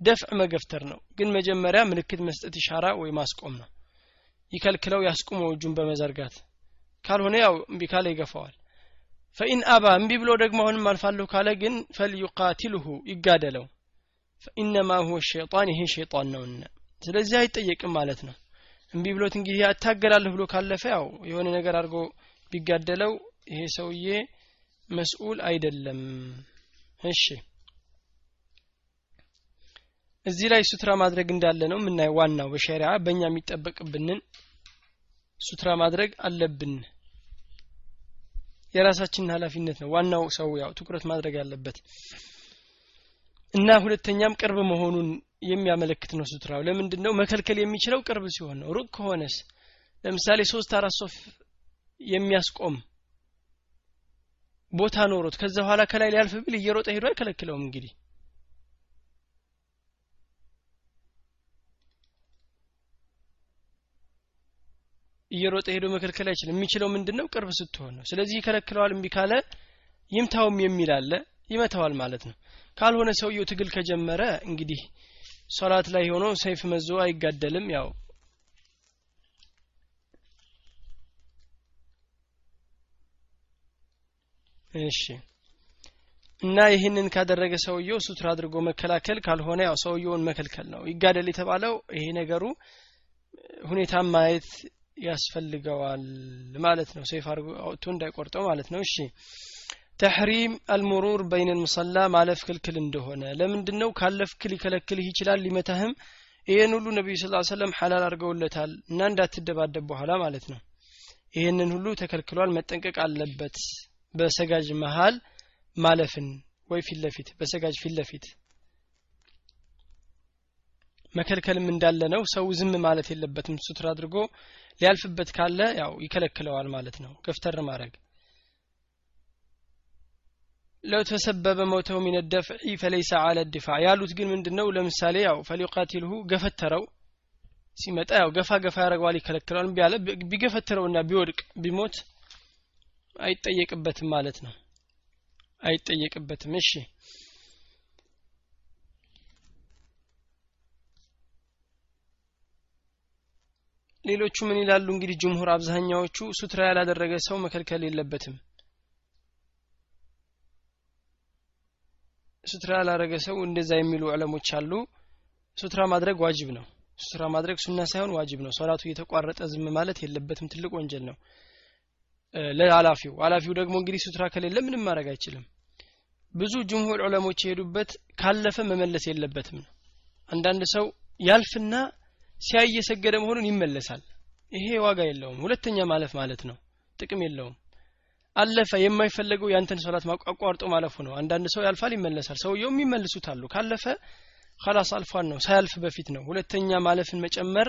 دفع መገፍተር ነው። ግን መጀመሪያ ምልክት መስጠት ይሻራ ወይ ማስቆም ነው። ይከልክለው ያስቁመው እጁን በመዘርጋት። ካልሆነ ያው እምቢ ካለ ይገፋዋል። ፈኢን አባ እምቢ ብሎ ደግሞ አሁንም አልፋለሁ ካለ ግን ፈልዩቃቲልሁ ይጋደለው ፈኢነማ ሁወ ሸይጣን ይሄ ሸይጣን ነውና። ስለዚህ አይጠየቅም ማለት ነው። እምቢ ብሎት እንግዲህ ያታገላለሁ ብሎ ካለፈ ያው የሆነ ነገር አድርጎ ቢጋደለው ይሄ ሰውዬ መስኡል አይደለም። እሺ። እዚህ ላይ ሱትራ ማድረግ እንዳለ ነው የምናየው ዋናው በሸሪዓ በእኛ የሚጠበቅብንን ሱትራ ማድረግ አለብን። የራሳችንን ኃላፊነት ነው ዋናው ሰው ያው ትኩረት ማድረግ ያለበት እና ሁለተኛም ቅርብ መሆኑን የሚያመለክት ነው ሱትራው። ለምንድን ነው መከልከል የሚችለው ቅርብ ሲሆን ነው። ሩቅ ከሆነስ? ለምሳሌ ሶስት አራት ሶፍ የሚያስቆም ቦታ ኖሮት ከዛ በኋላ ከላይ ሊያልፍ ቢል እየሮጠ ሄዶ አይከለክለውም እንግዲህ። እየሮጠ ሄዶ መከልከል አይችልም። የሚችለው ምንድን ቅርብ ስትሆን ነው። ስለዚህ ይከለክለዋል እምቢ ካለ ይምታውም የሚል አለ ይመታዋል ማለት ነው ካልሆነ ሰውየው ትግል ከጀመረ እንግዲህ ሶላት ላይ ሆኖ ሰይፍ መዞ አይጋደልም። ያው እሺ። እና ይህንን ካደረገ ሰውየው ሱትራ አድርጎ መከላከል ካልሆነ ያው ሰውየውን መከልከል ነው። ይጋደል የተባለው ይሄ ነገሩ ሁኔታ ማየት ያስፈልገዋል ማለት ነው። ሰይፍ አድርጎ አውጥቶ እንዳይቆርጠው ማለት ነው። እሺ ተሕሪም አልሙሩር በይን ልሙሰላ ማለፍ ክልክል እንደሆነ። ለምንድን ነው ካለፍክ ሊከለክልህ ይችላል ሊመታህም? ይህን ሁሉ ነቢዩ ስ ሰለም ሐላል አድርገውለታል እና እንዳትደባደብ በኋላ ማለት ነው። ይህንን ሁሉ ተከልክሏል መጠንቀቅ አለበት። በሰጋጅ መሃል ማለፍን ወይ ፊት በሰጋጅ ፊት መከልከልም እንዳለ ነው። ሰው ዝም ማለት የለበትም። ሱትር አድርጎ ሊያልፍበት ካለ ያው ይከለክለዋል ማለት ነው። ገፍተር ማድረግ ለው ተሰበበ ሞተው ሚን ደፍዒ ፈለይሰ አለ ድፋዕ ያሉት ግን ምንድን ነው ለምሳሌ ያው ፈሊቃቲልሁ ገፈተረው ሲመጣ ያው ገፋ ገፋ ያደረገዋል ይከለክለዋል። ቢያለ ቢገፈትረውና ቢወድቅ ቢሞት አይጠየቅበትም ማለት ነው። አይጠየቅበትም። እሺ። ሌሎቹ ምን ይላሉ? እንግዲህ ጅምሁር አብዛኛዎቹ ሱትራ ያላደረገ ሰው መከልከል የለበትም ሱትራ ያላደረገ ሰው እንደዛ የሚሉ ዕለሞች አሉ። ሱትራ ማድረግ ዋጅብ ነው። ሱትራ ማድረግ ሱና ሳይሆን ዋጅብ ነው። ሶላቱ እየተቋረጠ ዝም ማለት የለበትም። ትልቅ ወንጀል ነው። ለአላፊው። አላፊው ደግሞ እንግዲህ ሱትራ ከሌለ ምንም ማድረግ አይችልም። ብዙ ጅምሁር ዑለሞች የሄዱበት ካለፈ መመለስ የለበትም ነው። አንዳንድ ሰው ያልፍና ሲያይ እየሰገደ መሆኑን ይመለሳል። ይሄ ዋጋ የለውም። ሁለተኛ ማለፍ ማለት ነው። ጥቅም የለውም አለፈ። የማይፈለገው ያንተን ሶላት አቋርጦ ማለፉ ነው። አንዳንድ ሰው ያልፋል ይመለሳል። ሰውየው የሚመልሱት አሉ። ካለፈ ከላስ አልፏል ነው። ሳያልፍ በፊት ነው። ሁለተኛ ማለፍን መጨመር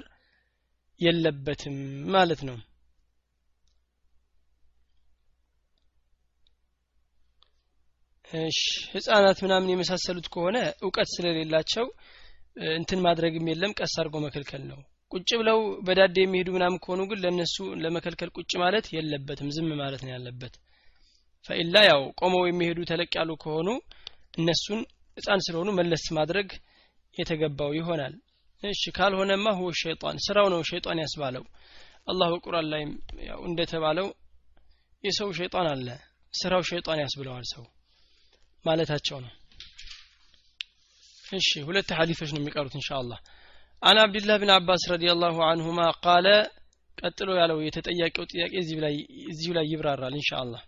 የለበትም ማለት ነው። እሺ ህጻናት ምናምን የመሳሰሉት ከሆነ እውቀት ስለሌላቸው እንትን ማድረግም የለም። ቀስ አድርጎ መከልከል ነው ቁጭ ብለው በዳዴ የሚሄዱ ምናምን ከሆኑ ግን ለነሱ ለመከልከል ቁጭ ማለት የለበትም ዝም ማለት ነው ያለበት። ፈኢላ ያው ቆመው የሚሄዱ ተለቅ ያሉ ከሆኑ እነሱን ህፃን ስለሆኑ መለስ ማድረግ የተገባው ይሆናል። እሺ ካልሆነማ ሁወ ሸይጣን ስራው ነው ሸይጣን ያስባለው። አላህ በቁርአን ላይ ያው እንደተባለው የሰው ሸይጣን አለ ስራው ሸይጣን ያስብለዋል ሰው ማለታቸው ነው። እሺ ሁለት ሐዲሶች ነው የሚቀሩት ኢንሻአላህ አን አብድላህ ብን አባስ ረዲየላሁ አንሁማ ቃለ ቀጥሎ ያለው የተጠያቂው ጥያቄ እዚሁ ላይ ይብራራል ኢንሻአላህ።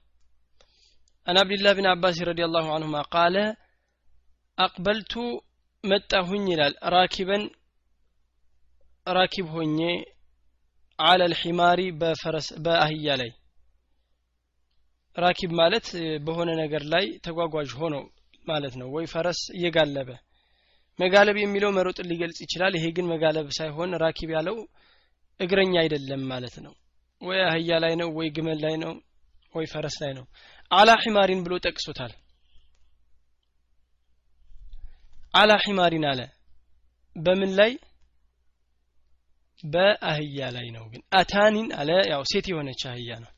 አን አብድላህ ብን አባስ ረዲየላሁ አንሁማ ቃለ አቅበልቱ መጣሁኝ ይላል። ራኪበን ራኪብ ሆኜ አለ ልሒማሪ በአህያ ላይ. ራኪብ ማለት በሆነ ነገር ላይ ተጓጓዥ ሆኖ ማለት ነው። ወይ ፈረስ እየጋለበ መጋለብ የሚለው መሮጥን ሊገልጽ ይችላል። ይሄ ግን መጋለብ ሳይሆን ራኪብ ያለው እግረኛ አይደለም ማለት ነው። ወይ አህያ ላይ ነው ወይ ግመል ላይ ነው ወይ ፈረስ ላይ ነው። አላ ሒማሪን ብሎ ጠቅሶታል። አላ ሒማሪን አለ። በምን ላይ? በአህያ ላይ ነው ግን። አታኒን አለ። ያው ሴት የሆነች አህያ ነው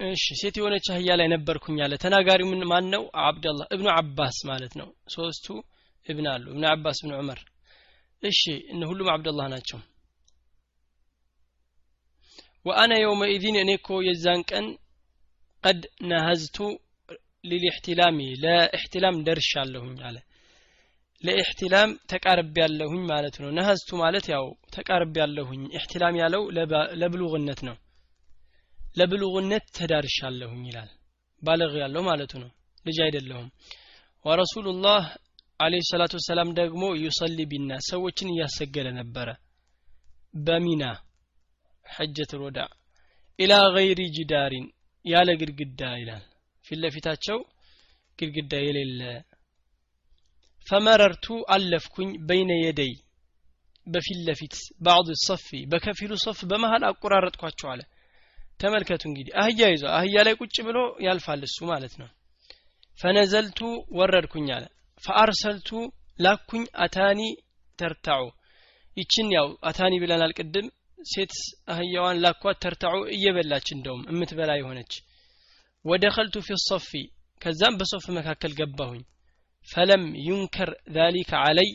እሺ ሴት የሆነች አህያ ላይ ነበርኩኝ አለ። ተናጋሪው ምን ማን ነው አብደላህ እብኑ አባስ ማለት ነው። ሶስቱ እብን አሉ። እብኑ አባስ እብኑ ዑመር። እሺ እነ ሁሉም አብደላህ ናቸው። ወአነ የውመኢዚን እኔ እኮ የዛን ቀን ቀድ ነሀዝቱ ሊልእሕቲላሚ ለእሕቲላም ደርሻለሁኝ አለ። ለኢሕቲላም ተቃርብ ያለሁኝ ማለት ነው። ነሀዝቱ ማለት ያው ተቃርብ ያለሁኝ ኢሕቲላም ያለው ለብሉግነት ነው ለብሉግነት ተዳርሻለሁኝ ይላል። ባለግ ያለው ማለቱ ነው። ልጅ አይደለሁም። ወረሱሉላህ አለይሂ ሰላቱ ወሰላም ደግሞ ዩሰሊ ቢና ሰዎችን እያሰገደ ነበረ። በሚና ሐጀቱል ወዳ ኢላ ገይሪ ጅዳሪን ያለ ግድግዳ ይላል። ፊት ለፊታቸው ግድግዳ የሌለ ፈመረርቱ አለፍኩኝ በይነ የደይ በፊት ለፊት ባዕድ ሰፊ በከፊሉ ሰፍ በመሃል አቆራረጥኳቸው አለ ተመልከቱ እንግዲህ አህያ ይዞ አህያ ላይ ቁጭ ብሎ ያልፋል እሱ ማለት ነው። ፈነዘልቱ ወረድኩኝ አለ። ፈአርሰልቱ ላኩኝ አታኒ ተርታዑ። ይችን ያው أتان ብለናል ቅድም ሴት አህያዋን ላኳት ترتع እየበላች እንደውም እምትበላ የሆነች። ودخلت في الصف ከዛም በሶፍ መካከል ገባሁኝ። فلم ينكر ذلك علي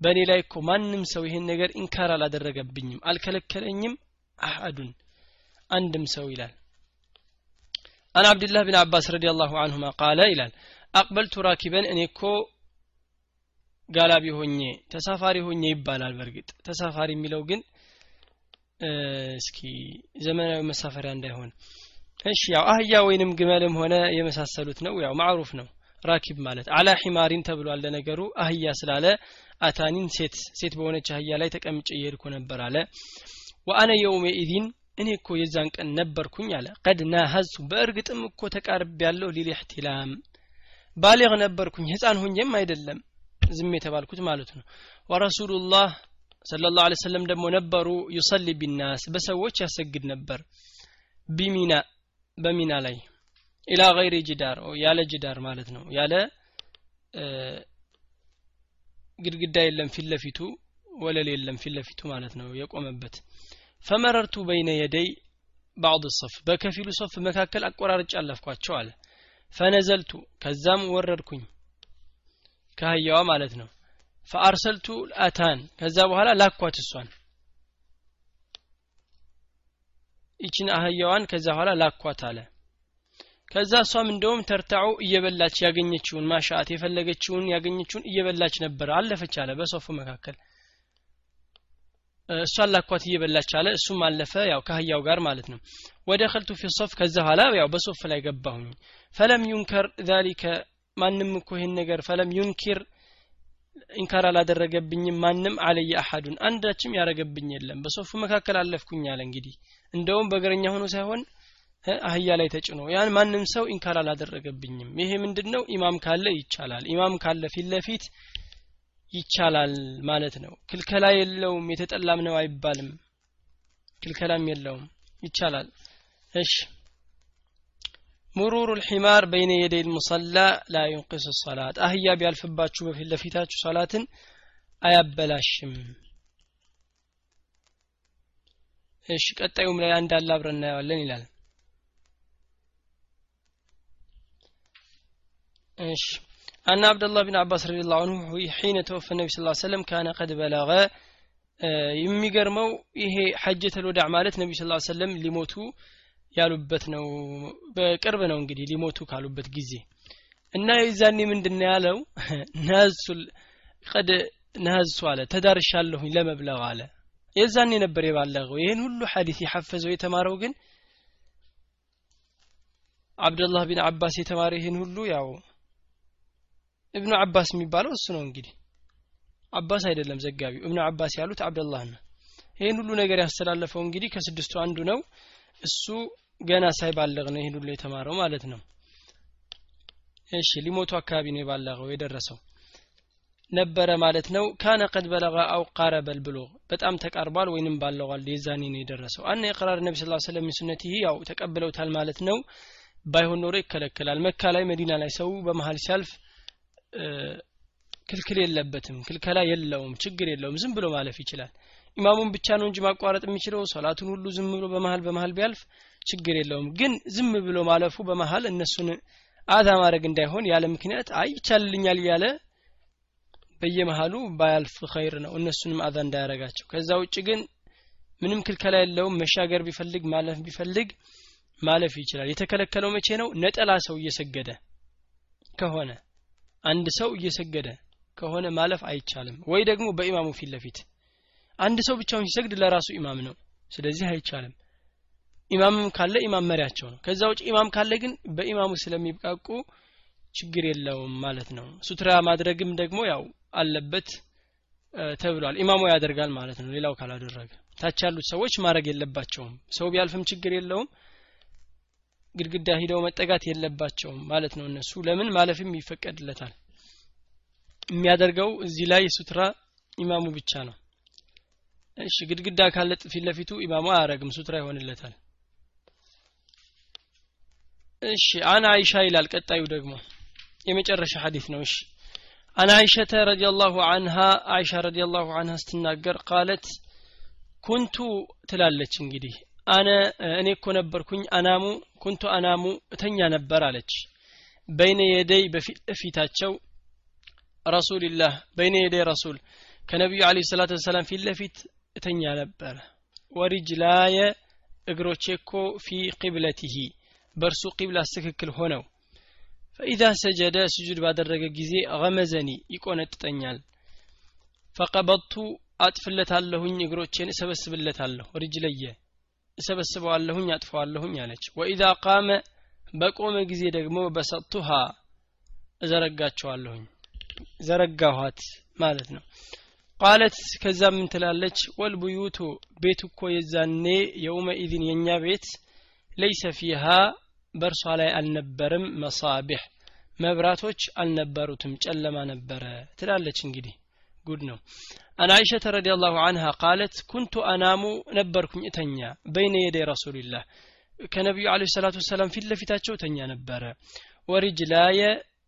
በእኔ ላይ እኮ ማንም ሰው ይሄን ነገር ኢንካር አላደረገብኝም አልከለከለኝም أحد አንድም ሰው ይላል። عن عبد الله بن عباس رضي الله عنهما قال ይላል أقبلت راكبا እኔ እኮ ጋላቢ ሆኜ ተሳፋሪ ሆኜ ይባላል። በእርግጥ ተሳፋሪ የሚለው ግን እስኪ ዘመናዊ መሳፈሪያ እንዳይሆን። እሺ ያው አህያ ወይንም ግመልም ሆነ የመሳሰሉት ነው። ያው ማዕሩፍ ነው። ራኪብ ማለት አላ ሒማሪን ተብሏል ለነገሩ። አህያ ስላለ አታኒን ሴት ሴት በሆነች አህያ ላይ ተቀምጬ እየሄድኩ ነበር አለ። ወአነ የውመ ኢዚን እኔ እኮ የዛን ቀን ነበርኩኝ አለ። ቀድ ናሀዝቱ በእርግጥም እኮ ተቃርቢያለው ሊል ኢሕቲላም ባሊግ ነበርኩኝ ህፃን ሆኜም አይደለም ዝም የተባልኩት ማለት ነው። ወረሱሉላህ ሰለ ላሁ ሰለም ደግሞ ነበሩ ዩሰሊ ቢናስ በሰዎች ያሰግድ ነበር። ቢሚና በሚና ላይ ኢላ ገይሪ ጅዳር ያለ ጅዳር ማለት ነው። ያለ ግድግዳ የለም ፊት ለፊቱ ወለል የለም ፊት ለፊቱ ማለት ነው የቆመበት ፈመረርቱ በይነ የደይ ባዕድ ሰፍ በከፊሉ ሰፍ መካከል አቆራርጭ አለፍኳቸው አለ። ፈነዘልቱ ከዛም ወረድኩኝ ከአህያዋ ማለት ነው። ፈአርሰልቱ አታን ከዛ በኋላ ላኳት እሷን። ይችን አህያዋን ከዛ በኋላ ላኳት አለ። ከዛ እሷም እንደውም ተርታዑ እየበላች ያገኘችውን ማሻአት የፈለገችውን ያገኘችውን እየበላች ነበር አለፈች አለ በሶፉ መካከል እሷን ላኳት እየበላች አለ። እሱም አለፈ ያው ከአህያው ጋር ማለት ነው። ወደኸልቱ ፊ ሶፍ ከዛ በኋላ ያው በሶፍ ላይ ገባሁኝ። ፈለም ዩንከር ዛሊከ ማንም እኮ ይህን ነገር ፈለም ዩንኪር ኢንካር አላደረገብኝም ማንም አለይየ አሐዱን። አንዳችም ያደረገብኝ የለም። በሶፉ መካከል አለፍኩኝ አለ እንግዲህ። እንደውም በእግረኛ ሆኖ ሳይሆን አህያ ላይ ተጭኖ ያን ማንም ሰው ኢንካር አላደረገብኝም። ይሄ ምንድን ኢማም ካለ ይቻላል። ኢማም ካለ ፊት ለፊት ይቻላል ማለት ነው። ክልከላ የለውም የተጠላም ነው አይባልም። ክልከላም የለውም። ይቻላል። እሺ። ሙሩሩ ልሒማር በይነ የደይ ልሙሰላ ላ ዩንቅስ ሰላት አህያ ቢያልፍባችሁ በፊት ለፊታችሁ ሰላትን አያበላሽም። እሺ ቀጣዩም ላይ አንድ አለ አብረን እናየዋለን ይላል። እሺ أن عبد الله بن عباس رضي الله عنه حين توفى النبي صلى الله عليه وسلم كان قد بلغ የሚገርመው ይሄ ሐጀተል ወዳዕ ማለት ነቢ ስ ሰለም ሊሞቱ ያሉበት ነው በቅርብ ነው እንግዲህ ሊሞቱ ካሉበት ጊዜ እና የዛኔ ምንድን ያለው ነህዙል ቀድ ነህዝቱ አለ ተዳርሻለሁኝ ለመብለግ አለ የዛኔ ነበር የባለገው ይህን ሁሉ ሐዲስ የሐፈዘው የተማረው ግን አብደላህ ቢን አባስ የተማረ ይህን ሁሉ ያው እብኑ አባስ የሚባለው እሱ ነው እንግዲህ። አባስ አይደለም ዘጋቢው እብኑ አባስ ያሉት አብደላህ ነው። ይህን ሁሉ ነገር ያስተላለፈው እንግዲህ ከስድስቱ አንዱ ነው። እሱ ገና ሳይባለግ ነው ይህን ሁሉ የተማረው ማለት ነው። እሺ ሊሞቱ አካባቢ ነው የባለገው የደረሰው ነበረ ማለት ነው። ካነ ቀድ በለጋ አው ቃረበ ልብሉግ በጣም ተቃርቧል ወይንም ባለዋል። የዛኔ ነው የደረሰው። አነ የቅራር ነቢ ስ ስለም ሱነት ይህ ያው ተቀብለውታል ማለት ነው። ባይሆን ኖሮ ይከለከላል። መካ ላይ መዲና ላይ ሰው በመሀል ሲያልፍ ክልክል የለበትም ክልከላ የለውም ችግር የለውም ዝም ብሎ ማለፍ ይችላል። ኢማሙን ብቻ ነው እንጂ ማቋረጥ የሚችለው ሶላቱን ሁሉ ዝም ብሎ በመሀል በመሀል ቢያልፍ ችግር የለውም። ግን ዝም ብሎ ማለፉ በመሀል እነሱን አዛ ማድረግ እንዳይሆን ያለ ምክንያት አይ እያለ በየመሃሉ ባያልፍ ኸይር ነው እነሱንም አዛ እንዳያረጋቸው ከዛ ውጭ ግን ምንም ክልከላ የለውም። መሻገር ቢፈልግ ማለፍ ቢፈልግ ማለፍ ይችላል። የተከለከለው መቼ ነው? ነጠላ ሰው እየሰገደ ከሆነ አንድ ሰው እየሰገደ ከሆነ ማለፍ አይቻልም። ወይ ደግሞ በኢማሙ ፊት ለፊት አንድ ሰው ብቻውን ሲሰግድ ለራሱ ኢማም ነው። ስለዚህ አይቻልም። ኢማምም ካለ ኢማም መሪያቸው ነው። ከዛ ውጭ ኢማም ካለ ግን በኢማሙ ስለሚብቃቁ ችግር የለውም ማለት ነው። ሱትራ ማድረግም ደግሞ ያው አለበት ተብሏል። ኢማሙ ያደርጋል ማለት ነው። ሌላው ካላደረገ። ታች ያሉት ሰዎች ማድረግ የለባቸውም። ሰው ቢያልፍም ችግር የለውም ግድግዳ ሂደው መጠጋት የለባቸውም ማለት ነው እነሱ። ለምን? ማለፍም ይፈቀድለታል። የሚያደርገው እዚህ ላይ ሱትራ ኢማሙ ብቻ ነው። እሺ ግድግዳ ካለ ፊት ለፊቱ ኢማሙ አያረግም ሱትራ ይሆንለታል። እሺ አን አይሻ ይላል ቀጣዩ ደግሞ የመጨረሻ ሐዲስ ነው። እሺ አን አይሸተ ረዲየላሁ አንሃ አይሻ ረዲየላሁ አንሃ ስትናገር ቃለት ኩንቱ ትላለች እንግዲህ አነ እኔ እኮ ነበርኩኝ አናሙ ኩንቱ አናሙ እተኛ ነበር አለች። በይነ የደይ በፊት ለፊታቸው ረሱልላህ በይነ የደይ ረሱል ከነቢዩ አለ ሰላት ወሰላም ፊት ለፊት እተኛ ነበረ ወሪጅላየ እግሮቼ እኮ ፊ ቂብለቲሂ በእርሱ ቂብላስ ትክክል ሆነው። ፈኢዛ ሰጀደ ስጁድ ባደረገ ጊዜ ገመዘኒ ይቆነጥጠኛል። ፈቀበቱ አጥፍለታለሁኝ እግሮቼን እሰበስብለታለሁ። ርጅለየ እሰበስበዋለሁኝ አጥፈዋለሁኝ አለች። ወኢዛ ቃመ በቆመ ጊዜ ደግሞ በሰጥቱሃ እዘረጋቸዋለሁኝ። ዘረጋኋት ማለት ነው። ቃለት ከዛ ምን ትላለች? ወልቡዩቱ ቤት እኮ የዛኔ የውመኢዝን የእኛ ቤት ለይሰ ፊሃ በእርሷ ላይ አልነበርም መሳቢሕ መብራቶች አልነበሩትም ጨለማ ነበረ ትላለች እንግዲህ ጉድ ነው። አን ዓኢሸተ ረዲየላሁ አንሃ ቃለት ኩንቱ አናሙ ነበርኩኝ እተኛ በይነ የደይ ረሱሊላህ ከነቢዩ አለ ሰላቱ ወሰላም ፊት ለፊታቸው ተኝቼ ነበረ። ወሪጅላየ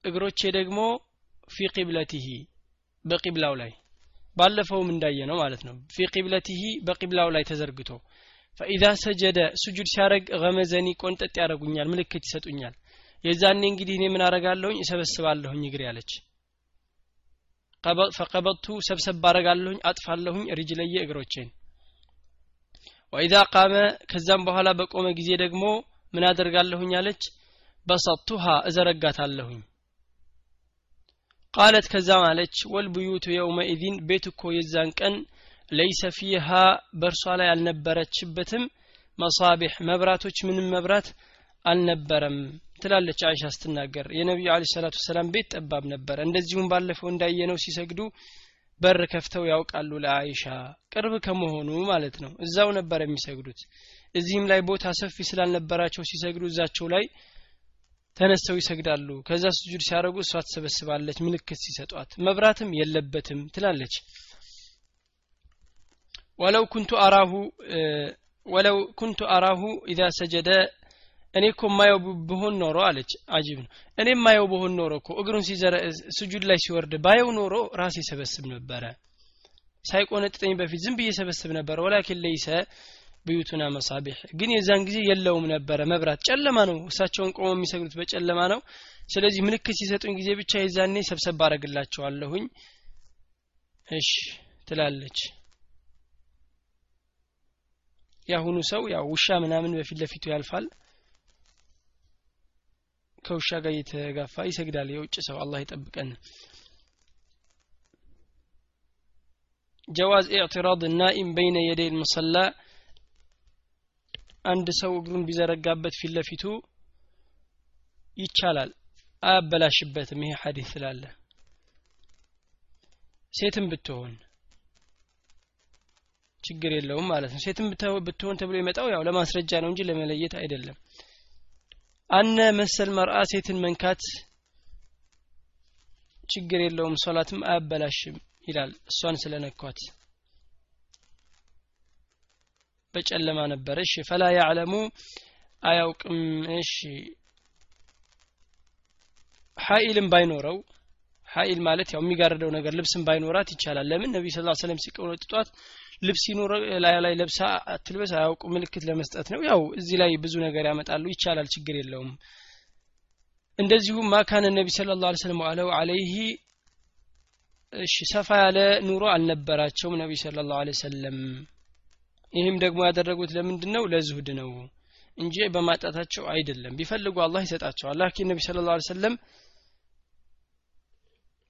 እግሮቼ ደግሞ ፊ ቂብለቲሂ በቂብላው ላይ ባለፈውም እንዳየ ነው ማለት ነው። ፊ ቂብለቲሂ በቂብላው ላይ ተዘርግቶ ፈኢዛ ሰጀደ ስጁድ ሲያደርጉ ገመዘኒ ቆንጠጥ ያደርጉኛል ምልክት ይሰጡኛል። የዛኔ እንግዲህ እኔ ምን አረጋለሁኝ እሰበስባለሁኝ እግር ያለች ፈቀበቱ ሰብሰብ አረጋለሁኝ አጥፋለሁኝ ሪጅለየ እግሮቼን። ወኢዛ ቃመ ከዛም በኋላ በቆመ ጊዜ ደግሞ ምን አደርጋለሁኝ አለች? በሰጥቱሃ እዘረጋታለሁኝ። ቃለት ከዛም አለች ወልብዩቱ የውመኢዚን ቤት እኮ የዛን ቀን ለይሰ ፊሃ በእርሷ ላይ አልነበረችበትም። መሳቢሕ መብራቶች ምንም መብራት አልነበረም ትላለች አይሻ ስትናገር። የነቢዩ አለ ሰላቱ ሰላም ቤት ጠባብ ነበረ እንደዚሁም ባለፈው እንዳየነው ሲሰግዱ በር ከፍተው ያውቃሉ ለአይሻ። ቅርብ ከመሆኑ ማለት ነው። እዛው ነበር የሚሰግዱት። እዚህም ላይ ቦታ ሰፊ ስላልነበራቸው ሲሰግዱ እዛቸው ላይ ተነስተው ይሰግዳሉ። ከዛ ስጁድ ሲያደርጉ እሷ ትሰበስባለች ምልክት ሲሰጧት። መብራትም የለበትም ትላለች። ወለው ኩንቱ አራሁ ወለው ኩንቱ አራሁ ኢዛ ሰጀደ እኔ እኮ ማየው ብሆን ኖሮ አለች አጂብ ነው። እኔ ማየው ብሆን ኖሮ እኮ እግሩን ሲዘረ ስጁድ ላይ ሲወርድ ባየው ኖሮ ራሴ ሰበስብ ነበረ። ሳይቆነጥጠኝ በፊት ዝም ብዬ ሰበስብ ነበረ ወላኪን ለይሰ ብዩቱና መሳቢሕ ግን የዛን ጊዜ የለውም ነበረ መብራት። ጨለማ ነው። እሳቸውን ቆመው የሚሰግዱት በጨለማ ነው። ስለዚህ ምልክት ሲሰጡኝ ጊዜ ብቻ የዛኔ ሰብሰብ አረግላቸዋለሁኝ እሽ ትላለች። የአሁኑ ሰው ያው ውሻ ምናምን በፊት ለፊቱ ያልፋል ከውሻ ጋር እየተጋፋ ይሰግዳል። የውጭ ሰው አላህ ይጠብቀን። ጀዋዝ ኢዕትራድ ናኢም በይነ የደይ ልሙሰላ አንድ ሰው እግሩን ቢዘረጋበት ፊት ለፊቱ ይቻላል። አያበላሽበትም። ይሄ ሐዲስ ስላለ ሴትም ብትሆን ችግር የለውም ማለት ነው። ሴትም ብትሆን ተብሎ የመጣው ያው ለማስረጃ ነው እንጂ ለመለየት አይደለም አነ መሰል መርአ ሴትን መንካት ችግር የለውም ሶላትም አያበላሽም ይላል። እሷን ስለነኳት በጨለማ ነበር። እሺ ፈላ ያዕለሙ አያውቅም። እሺ ሀኢልም ባይኖረው ሀኢል ማለት ያው የሚጋርደው ነገር ልብስም ባይኖራት ይቻላል። ለምን ነቢ ስ ሰለም ሲቀወጥጧት ልብስ ይኑር ላይ ለብሳ አትልበስ አያውቁ ምልክት ለመስጠት ነው። ያው እዚህ ላይ ብዙ ነገር ያመጣሉ። ይቻላል። ችግር የለውም። እንደዚሁም ማካነ ነቢ ስለ ላ ስለም አለው። አለይህ እሺ ሰፋ ያለ ኑሮ አልነበራቸውም ነቢ ስለ ላሁ ሰለም ይህም ደግሞ ያደረጉት ለምንድን ነው ለዝሁድ ነው እንጂ በማጣታቸው አይደለም። ቢፈልጉ አላህ ይሰጣቸዋል። ላኪን ነቢ ስለ ላ ሰለም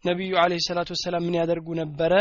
ነቢዩ አለህ ሰላቱ ወሰላም ምን ያደርጉ ነበረ